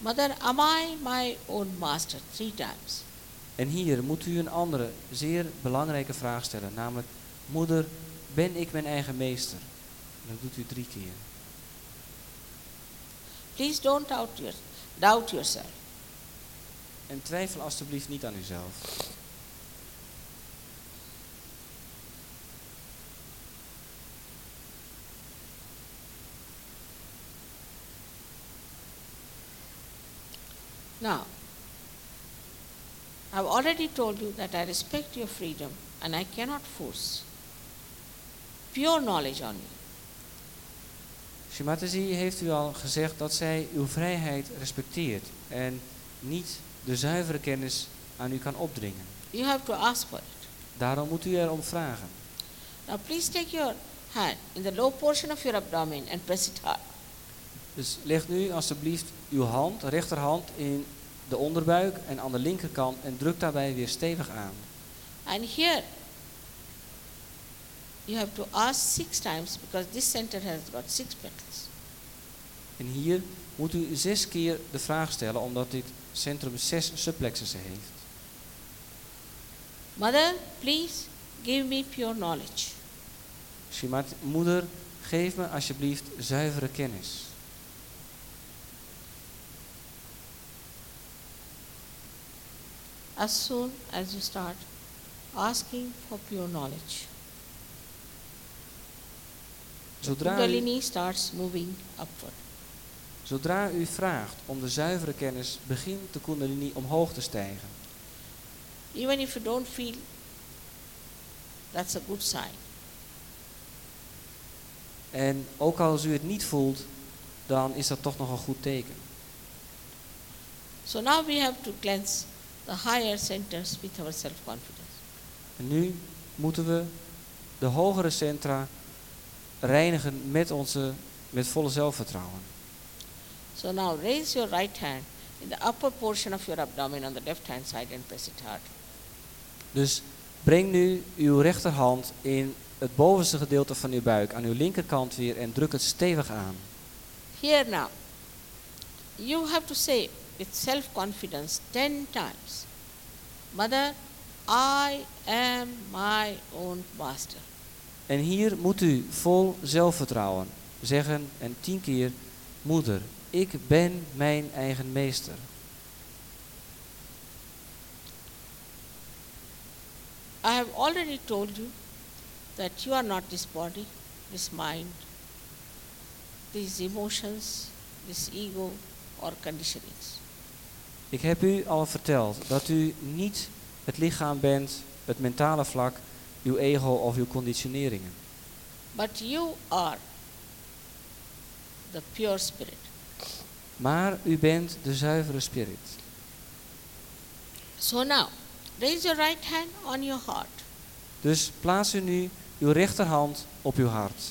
Mother, am I my own master? Three times. En hier moet u een andere, zeer belangrijke vraag stellen, namelijk: Moeder, ben ik mijn eigen meester? En dat doet u drie keer. Please don't doubt, your, doubt yourself. En twijfel alstublieft niet aan uzelf. Now, I've already told you that I respect your freedom and I cannot force pure knowledge on you. Shimataji heeft u al gezegd dat zij uw vrijheid respecteert en niet de zuivere kennis aan u kan opdringen. You have to ask for it. Daarom moet u erom vragen. Now, please take your hand in the low portion of your abdomen and press it hard. Dus leg nu alstublieft uw hand, rechterhand, in de onderbuik en aan de linkerkant en druk daarbij weer stevig aan. And here, you have to ask six times because this center has got six petals. En hier moet u zes keer de vraag stellen, omdat dit centrum zes subplexussen heeft. Mother, please give me pure knowledge. Shimat, moeder, geef me alsjeblieft zuivere kennis. As soon as you start asking for pure knowledge, Zodra Kundalini starts moving upward. Zodra u vraagt om de zuivere kennis, begint de kundalini omhoog te stijgen. Even if you don't feel, that's a good sign. En ook als u het niet voelt, dan is dat toch nog een goed teken. So now we have to cleanse the higher centers with our self confidence. En nu moeten we de hogere centra reinigen met, onze, met volle zelfvertrouwen. So now raise your right hand in the upper portion of your abdomen on the left hand side and press it hard. Dus breng nu uw rechterhand in het bovenste gedeelte van uw buik, aan uw linkerkant weer en druk het stevig aan. Here now, you have to say with self confidence 10 times Mother, I am my own master. En hier moet u vol zelfvertrouwen zeggen en tien keer, moeder, ik ben mijn eigen meester. I have already told you that you are not this body, this mind, these emotions, this ego, or conditionings. Ik heb u al verteld dat u niet het lichaam bent, het mentale vlak, uw ego of uw conditioneringen. But you are the pure spirit. Maar u bent de zuivere spirit. So now, raise your right hand on your heart. Dus plaats u nu uw rechterhand op uw hart.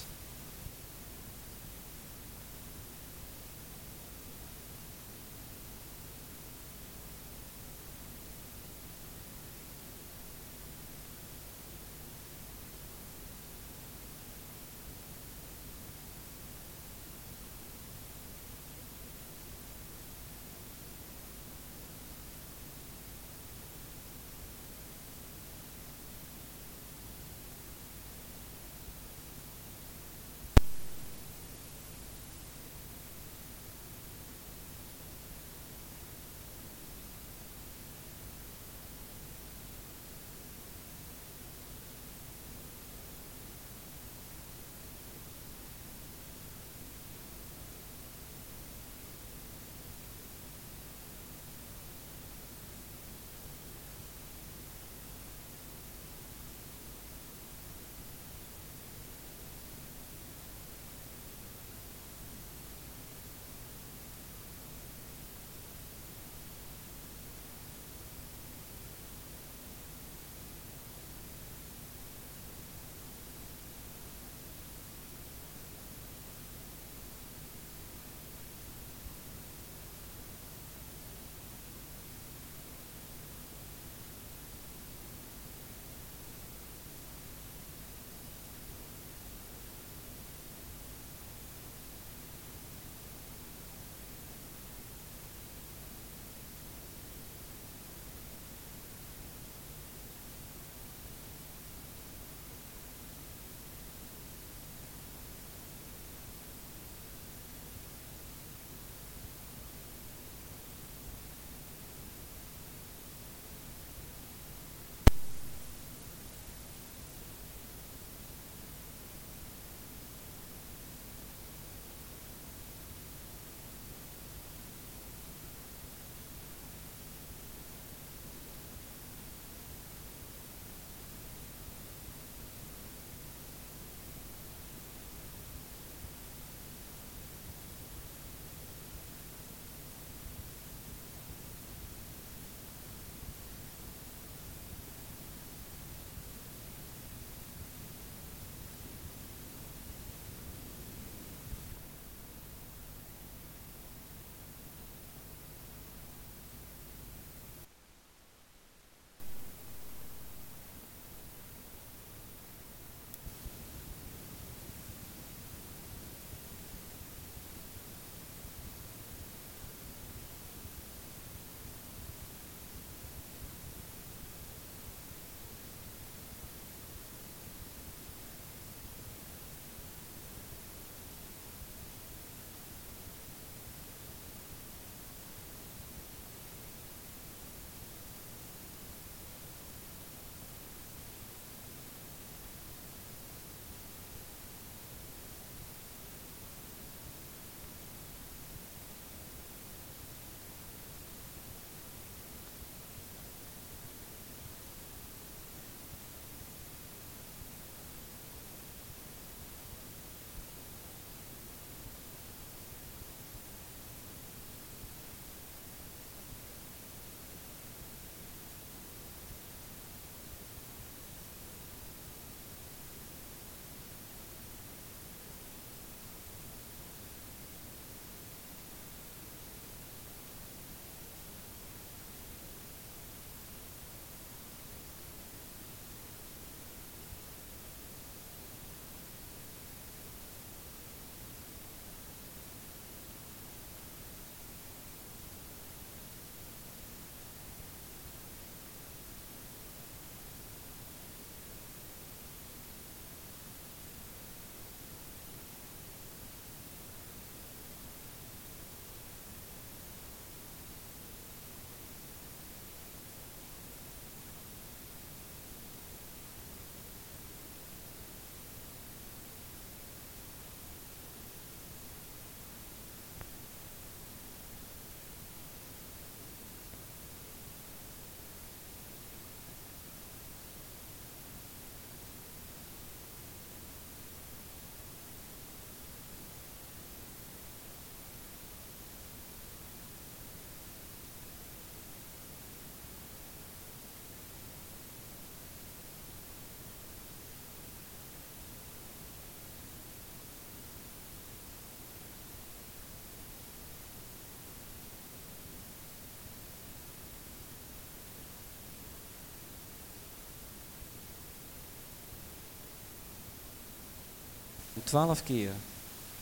Twaalf keer.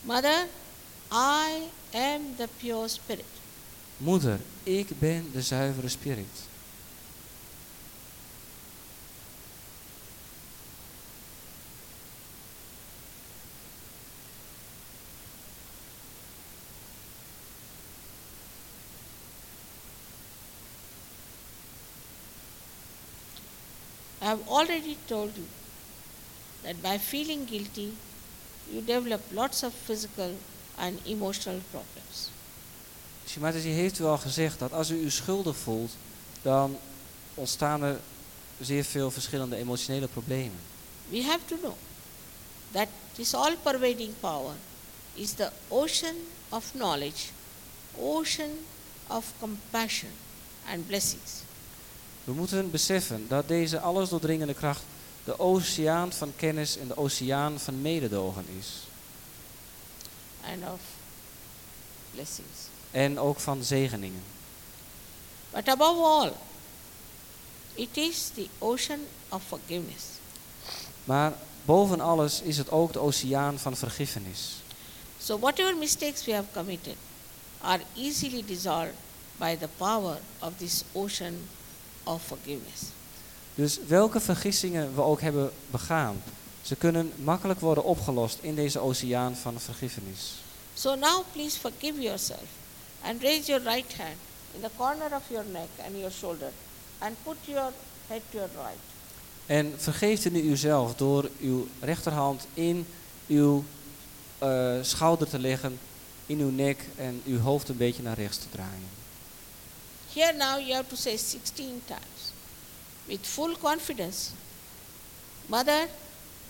Mother, I am the pure spirit. Moeder, ik ben de zuivere spirit. I have already told you that by feeling guilty, you develop lots of physical and emotional problems. Shimataji heeft u al gezegd dat als u u schuldig voelt, dan ontstaan er zeer veel verschillende emotionele problemen. We have to know that this all pervading power is the ocean of knowledge, ocean of compassion and blessings. We moeten beseffen dat deze alles doordringende kracht de oceaan van kennis en de oceaan van mededogen is. and of blessings. En ook van zegeningen. But above all, it is the ocean of forgiveness. Maar boven alles is het ook de oceaan van vergiffenis. So, whatever mistakes we have committed are easily dissolved by the power of this ocean of forgiveness. Dus welke vergissingen we ook hebben begaan, ze kunnen makkelijk worden opgelost in deze oceaan van vergiffenis. So, now please forgive yourself and raise your right hand in the corner of your neck and your shoulder and put your head to your right. En vergeeft u nu uzelf door uw rechterhand in uw eh, schouder te leggen, in uw nek en uw hoofd een beetje naar rechts te draaien. Here now you have to say 16 times with full confidence Mother,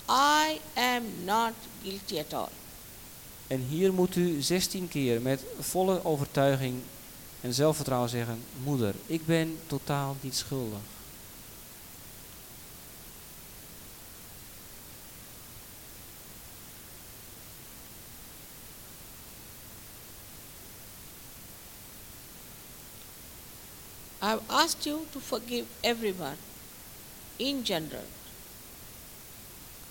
I am not guilty at all. En hier moet u 16 keer met volle overtuiging en zelfvertrouwen zeggen: Moeder, ik ben totaal niet schuldig. I have asked you to forgive everyone in general.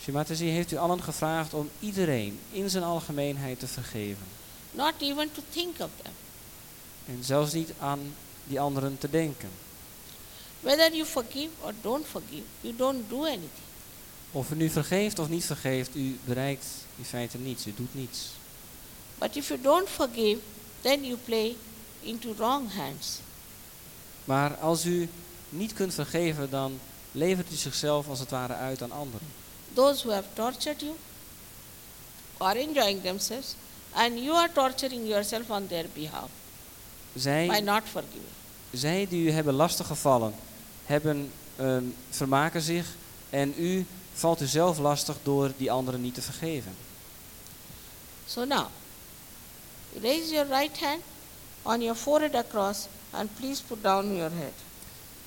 Shimataji heeft u allen gevraagd om iedereen in zijn algemeenheid te vergeven. not even to think of them. En zelfs niet aan die anderen te denken. Whether you forgive or don't forgive, you don't do anything. Of u nu vergeeft of niet vergeeft, u bereikt in feite niets, u doet niets. But if you don't forgive, then you play into wrong hands. Maar als u niet kunt vergeven, dan levert u zichzelf als het ware uit aan anderen. Those who have tortured you are enjoying themselves, and you are torturing yourself on their behalf by Zij, not forgiving. zij die u hebben lastiggevallen, hebben, ehm, vermaken zich en u valt u zelf lastig door die anderen niet te vergeven. So now, raise your right hand on your forehead across, and please put down your head.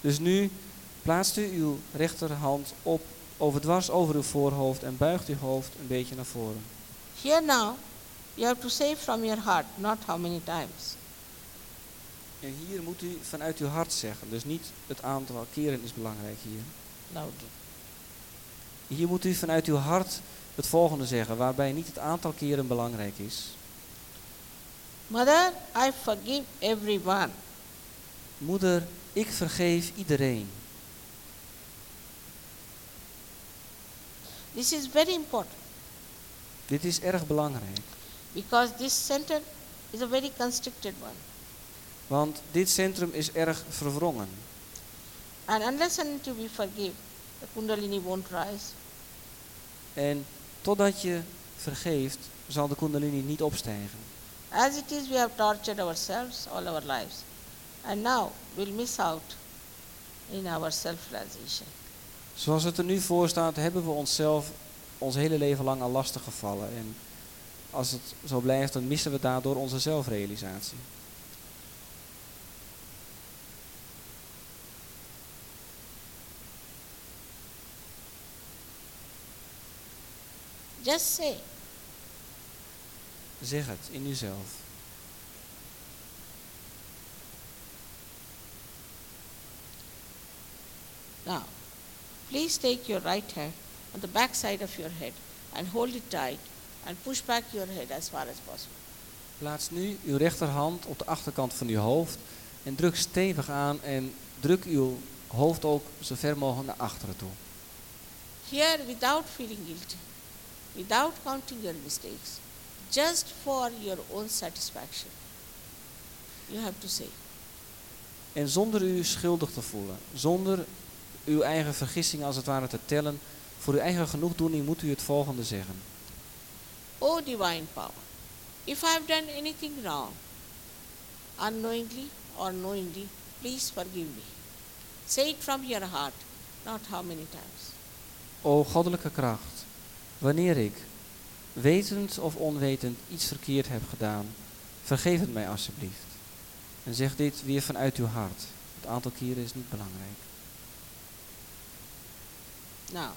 Dus nu plaatst u uw rechterhand op, overdwars over uw voorhoofd en buigt uw hoofd een beetje naar voren. Here now, you have to say from your heart, not how many times. En hier moet u vanuit uw hart zeggen, dus niet het aantal keren is belangrijk hier. Loudly. Hier moet u vanuit uw hart het volgende zeggen, waarbij niet het aantal keren belangrijk is. Mother, I forgive everyone. Moeder, ik vergeef iedereen. This is very important Dit is erg belangrijk, because this center is a very constricted one. want dit centrum is erg verwrongen. And unless and until we forgive, the Kundalini won't rise. En totdat je vergeeft, zal de kundalini niet opstijgen. As it is, we have tortured ourselves all our lives. And now we'll miss out in our self realization. Zoals het er nu voor staat, hebben we onszelf ons hele leven lang al lastig gevallen. En als het zo blijft, dan missen we daardoor onze zelfrealisatie. Just say, Zeg het in jezelf. Now, please take your right hand on the back side of your head and hold it tight and push back your head as far as possible. Plaats nu uw rechterhand op de achterkant van uw hoofd en druk stevig aan en druk uw hoofd ook zo ver mogelijk naar achteren toe. Here, without feeling guilty, without counting your mistakes, just for your own satisfaction, you have to say, En zonder u schuldig te voelen, zonder uw eigen vergissing als het ware te tellen, voor uw eigen genoegdoening moet u het volgende zeggen. O divine power, if I have done anything wrong, unknowingly or knowingly, please forgive me. Say it from your heart, not how many times. O goddelijke kracht, wanneer ik, wetend of onwetend, iets verkeerd heb gedaan, vergeef het mij alsjeblieft. En zeg dit weer vanuit uw hart. Het aantal keren is niet belangrijk. Now,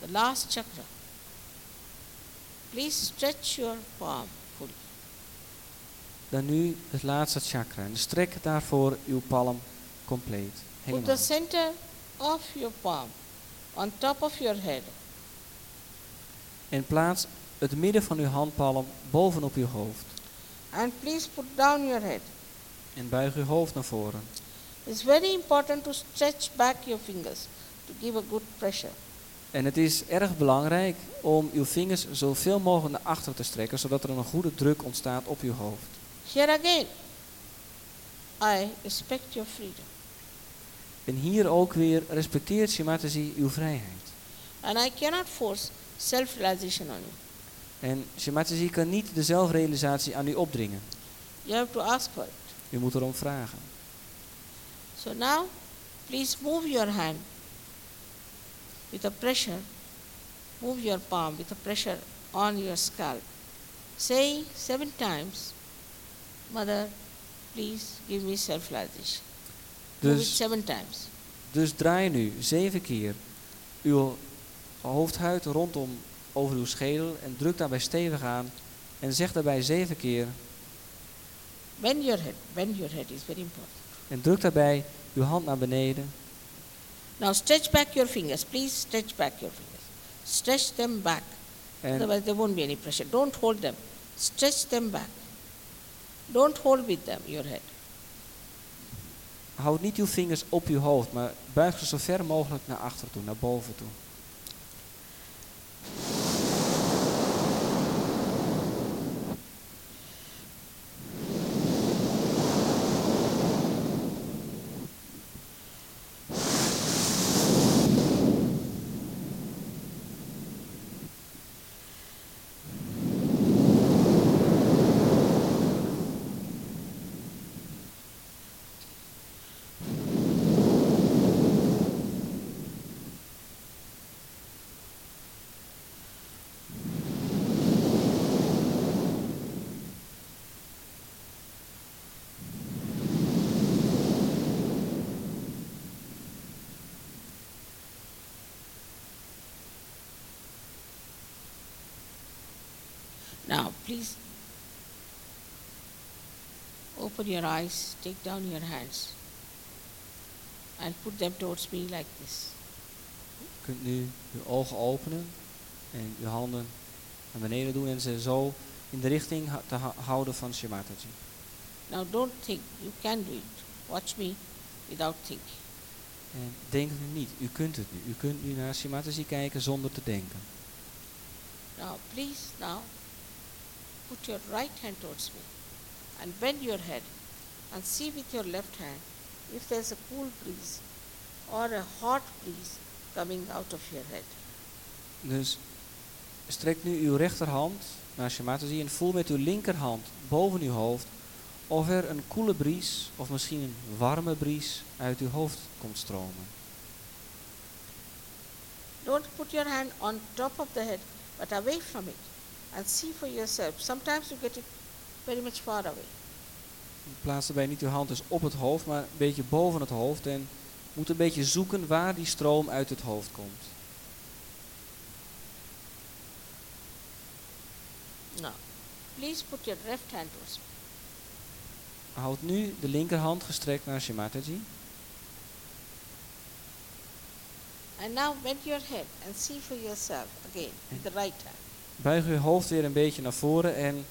the last chakra. Please stretch your palm fully. Dan nu het laatste chakra. En strek daarvoor uw palm compleet. Put Helemaal. the center of your palm on top of your head En plaats het midden van uw handpalm bovenop uw hoofd. and please put down your head. En buig uw hoofd naar voren. It's very important to stretch back your fingers to give a good pressure. En het is erg belangrijk om uw vingers zoveel mogelijk naar achter te strekken, zodat er een goede druk ontstaat op uw hoofd. Here again, I respect your freedom En hier ook weer respecteert Shimataji uw vrijheid. and I cannot force self realization on you. En Shimataji kan niet de zelfrealisatie aan u opdringen. You have to ask for it. U moet erom vragen. So now, please move your hand with a pressure, move your palm with a pressure on your scalp. Say seven times, Mother, please give me self realization. Move it Dus, seven times. dus draai nu zeven keer uw hoofdhuid rondom over uw schedel en druk daarbij stevig aan en zeg daarbij zeven keer Bend your head. Bend your head is very important. en druk daarbij uw hand naar beneden Now stretch back your fingers. Please stretch back your fingers. Stretch them back. en Otherwise, there won't be any pressure. Don't hold them. Stretch them back. Don't hold with them your head. houd niet uw vingers op uw hoofd, maar buig ze zo ver mogelijk naar achter toe, naar boven toe. Now, please open your eyes, take down your hands, and put them towards me like this. U kunt nu uw ogen openen en uw handen naar beneden doen en ze zo in de richting te hou- houden van Shimataji. Now, don't think. You can do it. Watch me without thinking. En denk nu niet, u kunt het nu. U kunt nu naar Shimataji kijken zonder te denken. Now, please, now, put your right hand towards me and bend your head and see with your left hand if there's a cool breeze or a hot breeze coming out of your head. Dus strek nu uw rechterhand naar Shimataji en voel met uw linkerhand boven uw hoofd of er een koele bries of misschien een warme bries uit uw hoofd komt stromen. Don't put your hand on top of the head, but away from it and see for yourself. Sometimes you get it very much far away. Plaats daarbij niet uw hand dus op het hoofd, maar een beetje boven het hoofd en moet een beetje zoeken waar die stroom uit het hoofd komt. Now, please put your left hand towards me. Houd nu de linkerhand gestrekt naar Shimataji. And now bend your head and see for yourself again with the right hand. Buig uw hoofd weer een beetje naar voren en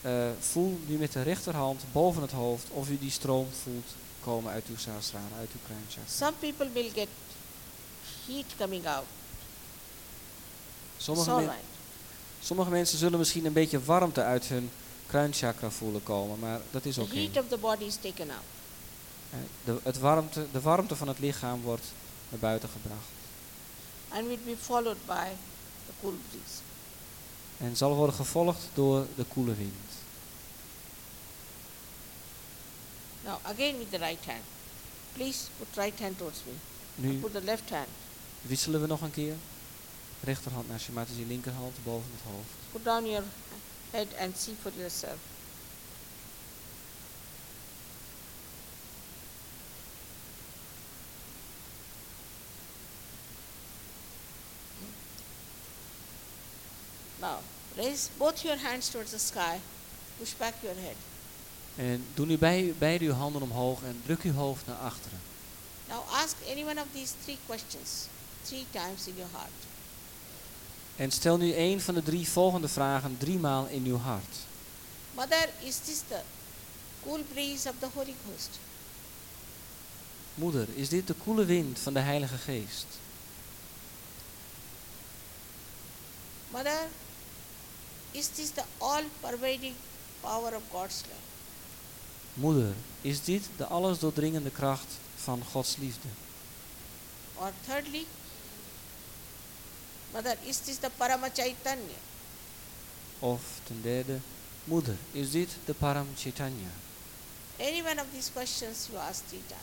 eh, voel nu met de rechterhand boven het hoofd of u die stroom voelt komen uit uw sahasrara, uit uw kruinchakra. Some people will get heat coming out. Sommige, men- right. sommige mensen zullen misschien een beetje warmte uit hun kruinchakra voelen komen, maar dat is The oké. heat of the body is taken out. Eh, De, het warmte, de warmte van het lichaam wordt naar buiten gebracht. and will be followed by the cool breeze. En zal worden gevolgd door de koele wind. Now again with the right hand. Please put right hand towards me. Nu Put the left hand. wisselen we nog een keer. Rechterhand naar Shimataji, linkerhand boven het hoofd. Put down your head and see for yourself. Now raise both your hands towards the sky. Push back your head. En doe nu bij, beide uw handen omhoog en druk uw hoofd naar achteren. Now ask any one of these three questions three times in your heart. En stel nu een van de drie volgende vragen driemaal in uw hart. Mother, is this the cool breeze of the Holy Ghost? Moeder, is dit de koele wind van de Heilige Geest? Mother, is this the all pervading power of God's love? Moeder, is dit de alles doordringende kracht van Gods liefde? Or thirdly, Mother, is this the Parama Chaitanya? Of ten derde, moeder, is dit de Param Chaitanya? Any one of these questions you ask three times.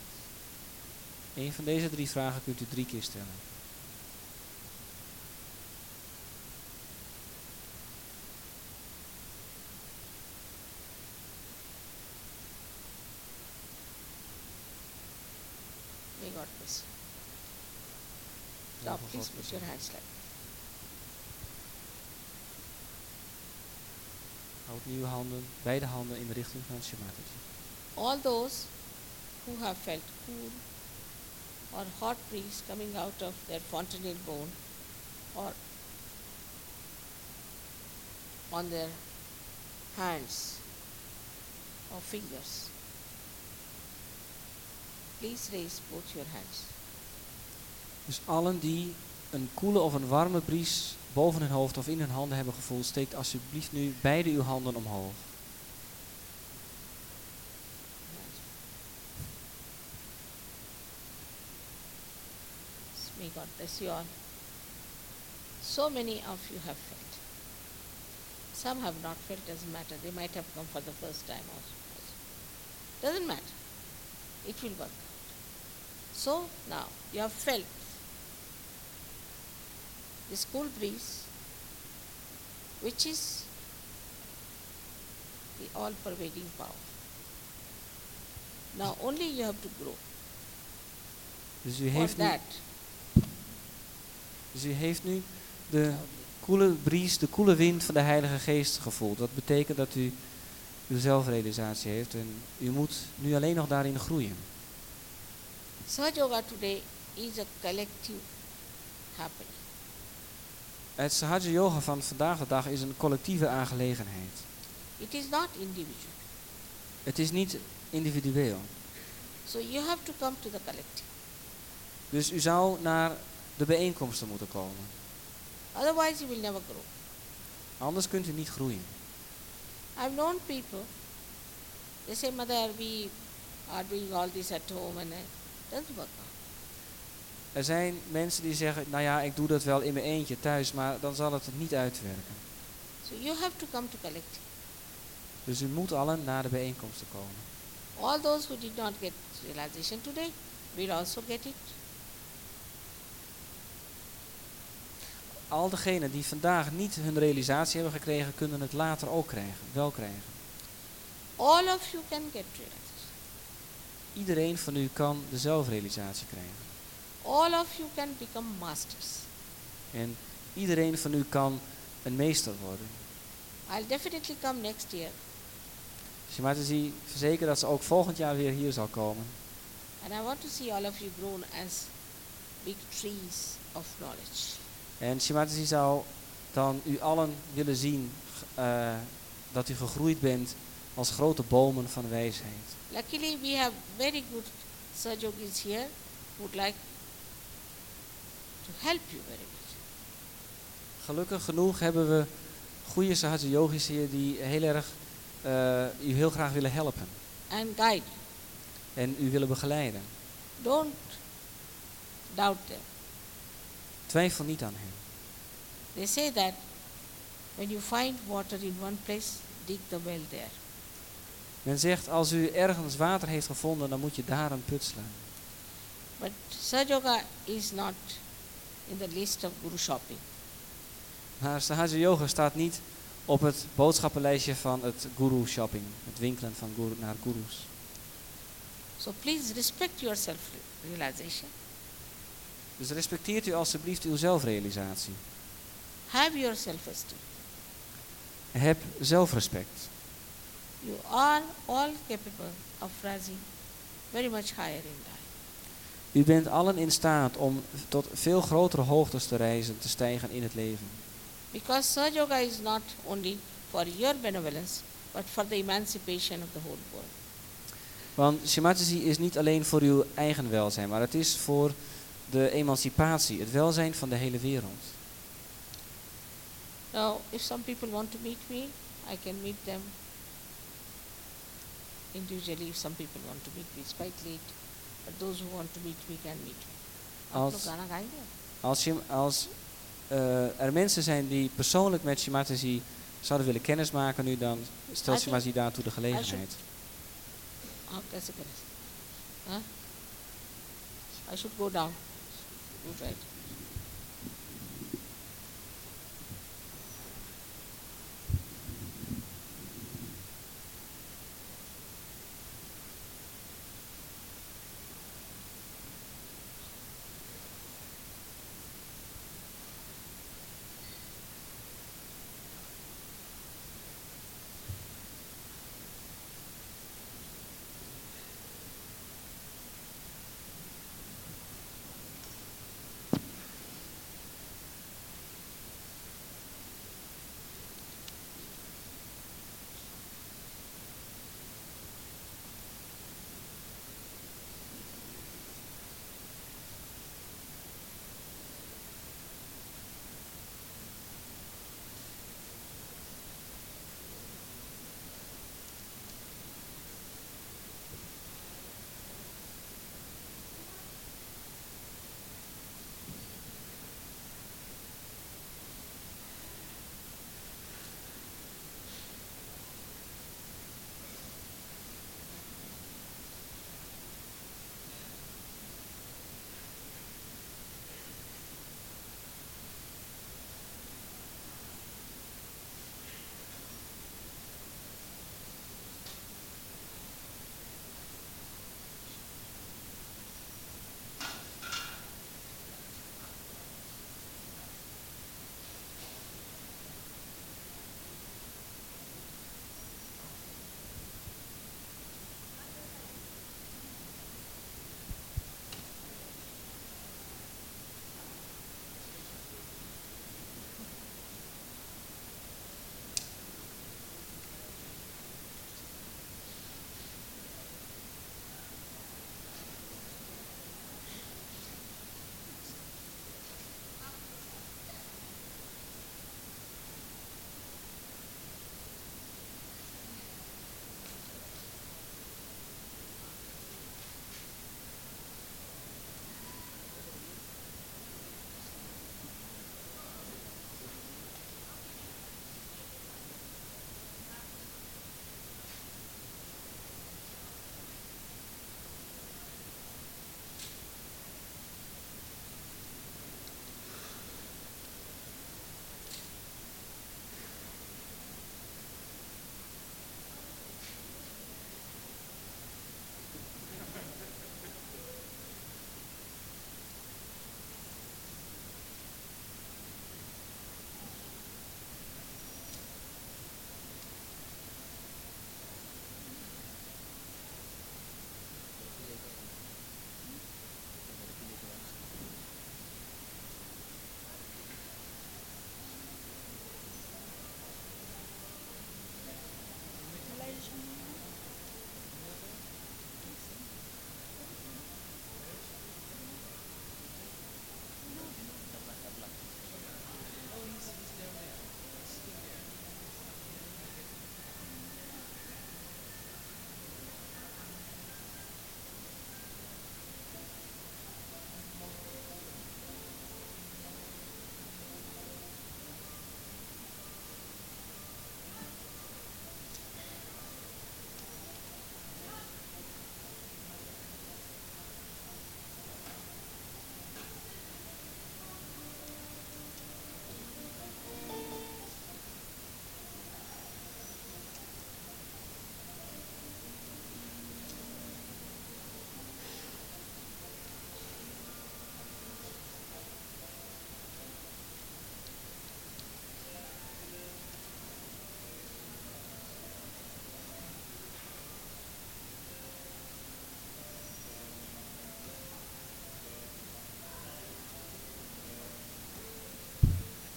Een van deze drie vragen kunt u drie keer stellen. May God bless you. Now Houd uw handen, beide handen in de richting van Shemataji. all those who have felt cool or hot breeze coming out of their fontanel bone or on their hands or fingers. Please raise both your hands. Dus allen die een koele of een warme bries boven hun hoofd of in hun handen hebben gevoeld, steekt alsjeblieft nu beide uw handen omhoog. May God bless you all. So many of you have felt. Some have not felt, doesn't matter. They might have come for the first time also. Doesn't matter. It will work out. So now you have felt this cool breeze, which is the all pervading power. Now only you have to grow. Dus u heeft nu, that, dus u heeft nu de koele bries, de koele wind van de Heilige Geest gevoeld. Dat betekent dat u uw zelfrealisatie heeft en u moet nu alleen nog daarin groeien. Sahaja Yoga today is a collective happening. Het Sahaja Yoga van vandaag de dag is een collectieve aangelegenheid. It is not individual. Het is niet individueel. So you have to come to the collective. Dus u zou naar de bijeenkomsten moeten komen. Otherwise, you will never grow. Anders kunt u niet groeien. I've known people, they say, Mother, we are doing all this at home and it doesn't work out. Er zijn mensen die zeggen, nou ja, ik doe dat wel in mijn eentje thuis, maar dan zal het niet uitwerken. So you have to come to collective. Dus u moet allen naar de bijeenkomsten komen. All those who did not get realization today will also get it. Al degenen die vandaag niet hun realisatie hebben gekregen, kunnen het later ook krijgen, wel krijgen. All of you can get realization. Iedereen van u kan de zelfrealisatie krijgen. All of you can become masters. En iedereen van u kan een meester worden. I'll definitely come next year Shimataji verzekert dat ze ook volgend jaar weer hier zal komen. And I want to see all of you grown as big trees of knowledge. En Shimataji zou dan u allen willen zien eh, dat u gegroeid bent als grote bomen van wijsheid. Luckily, we have very good Sajogis here who would like to help you very much. Gelukkig genoeg hebben we goede Sahaja yogis hier die heel erg eh, u heel graag willen helpen. and guide. En u willen begeleiden. Don't doubt them. Twijfel niet aan hen. They say that when you find water in one place, dig the well there. Men zegt als u ergens water heeft gevonden, dan moet je daar een put slaan. But Sajoga is not in the list of Guru shopping. Maar Sahaja Yoga staat niet op het boodschappenlijstje van het guru shopping. Het winkelen van guru, naar gurus. So please respect your self-realization. Dus respecteert u alstublieft uw zelfrealisatie. Have your self-esteem. Heb zelfrespect. You are all capable of rising very much higher in life. U bent allen in staat om tot veel grotere hoogtes te reizen, te stijgen in het leven. Because Sahaja is not only for your benevolence, but for the emancipation of the whole world. Want Shimataji is niet alleen voor uw eigen welzijn, maar het is voor de emancipatie, het welzijn van de hele wereld. Now, if some people want to meet me, I can meet them individually. If some people want to meet me, it's quite late those who want to meet, we can meet. Als, als, je, eh, er mensen zijn die persoonlijk met Shimataji zouden willen kennismaken nu, dan stelt Shimataji daartoe de gelegenheid. I should, oh, that's a huh? I should go down.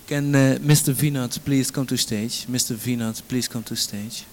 Can uh, Mr. Vinod please come to stage? Mr. Vinod, please come to stage.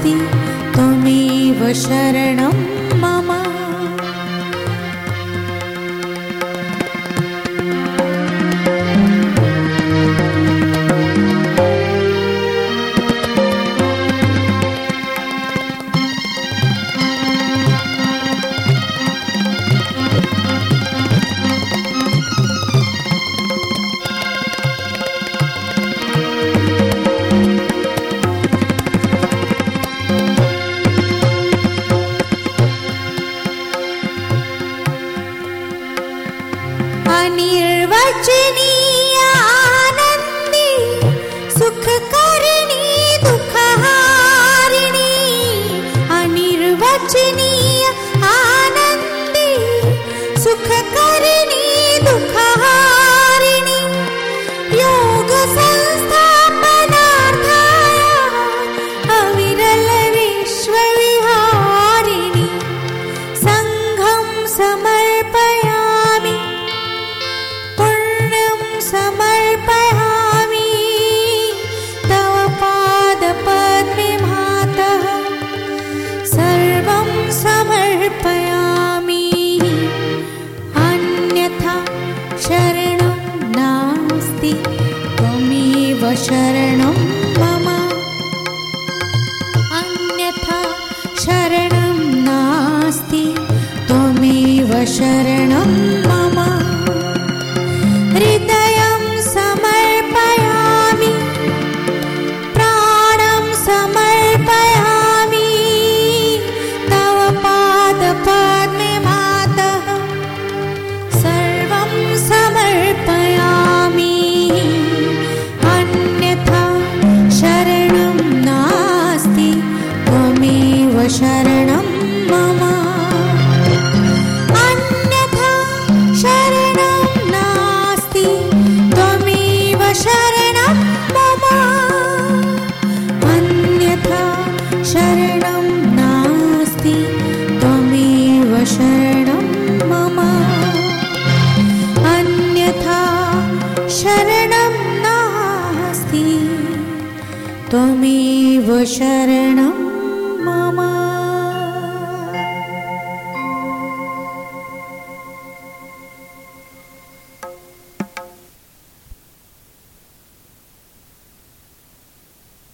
नास्ति त्वमेव शरणं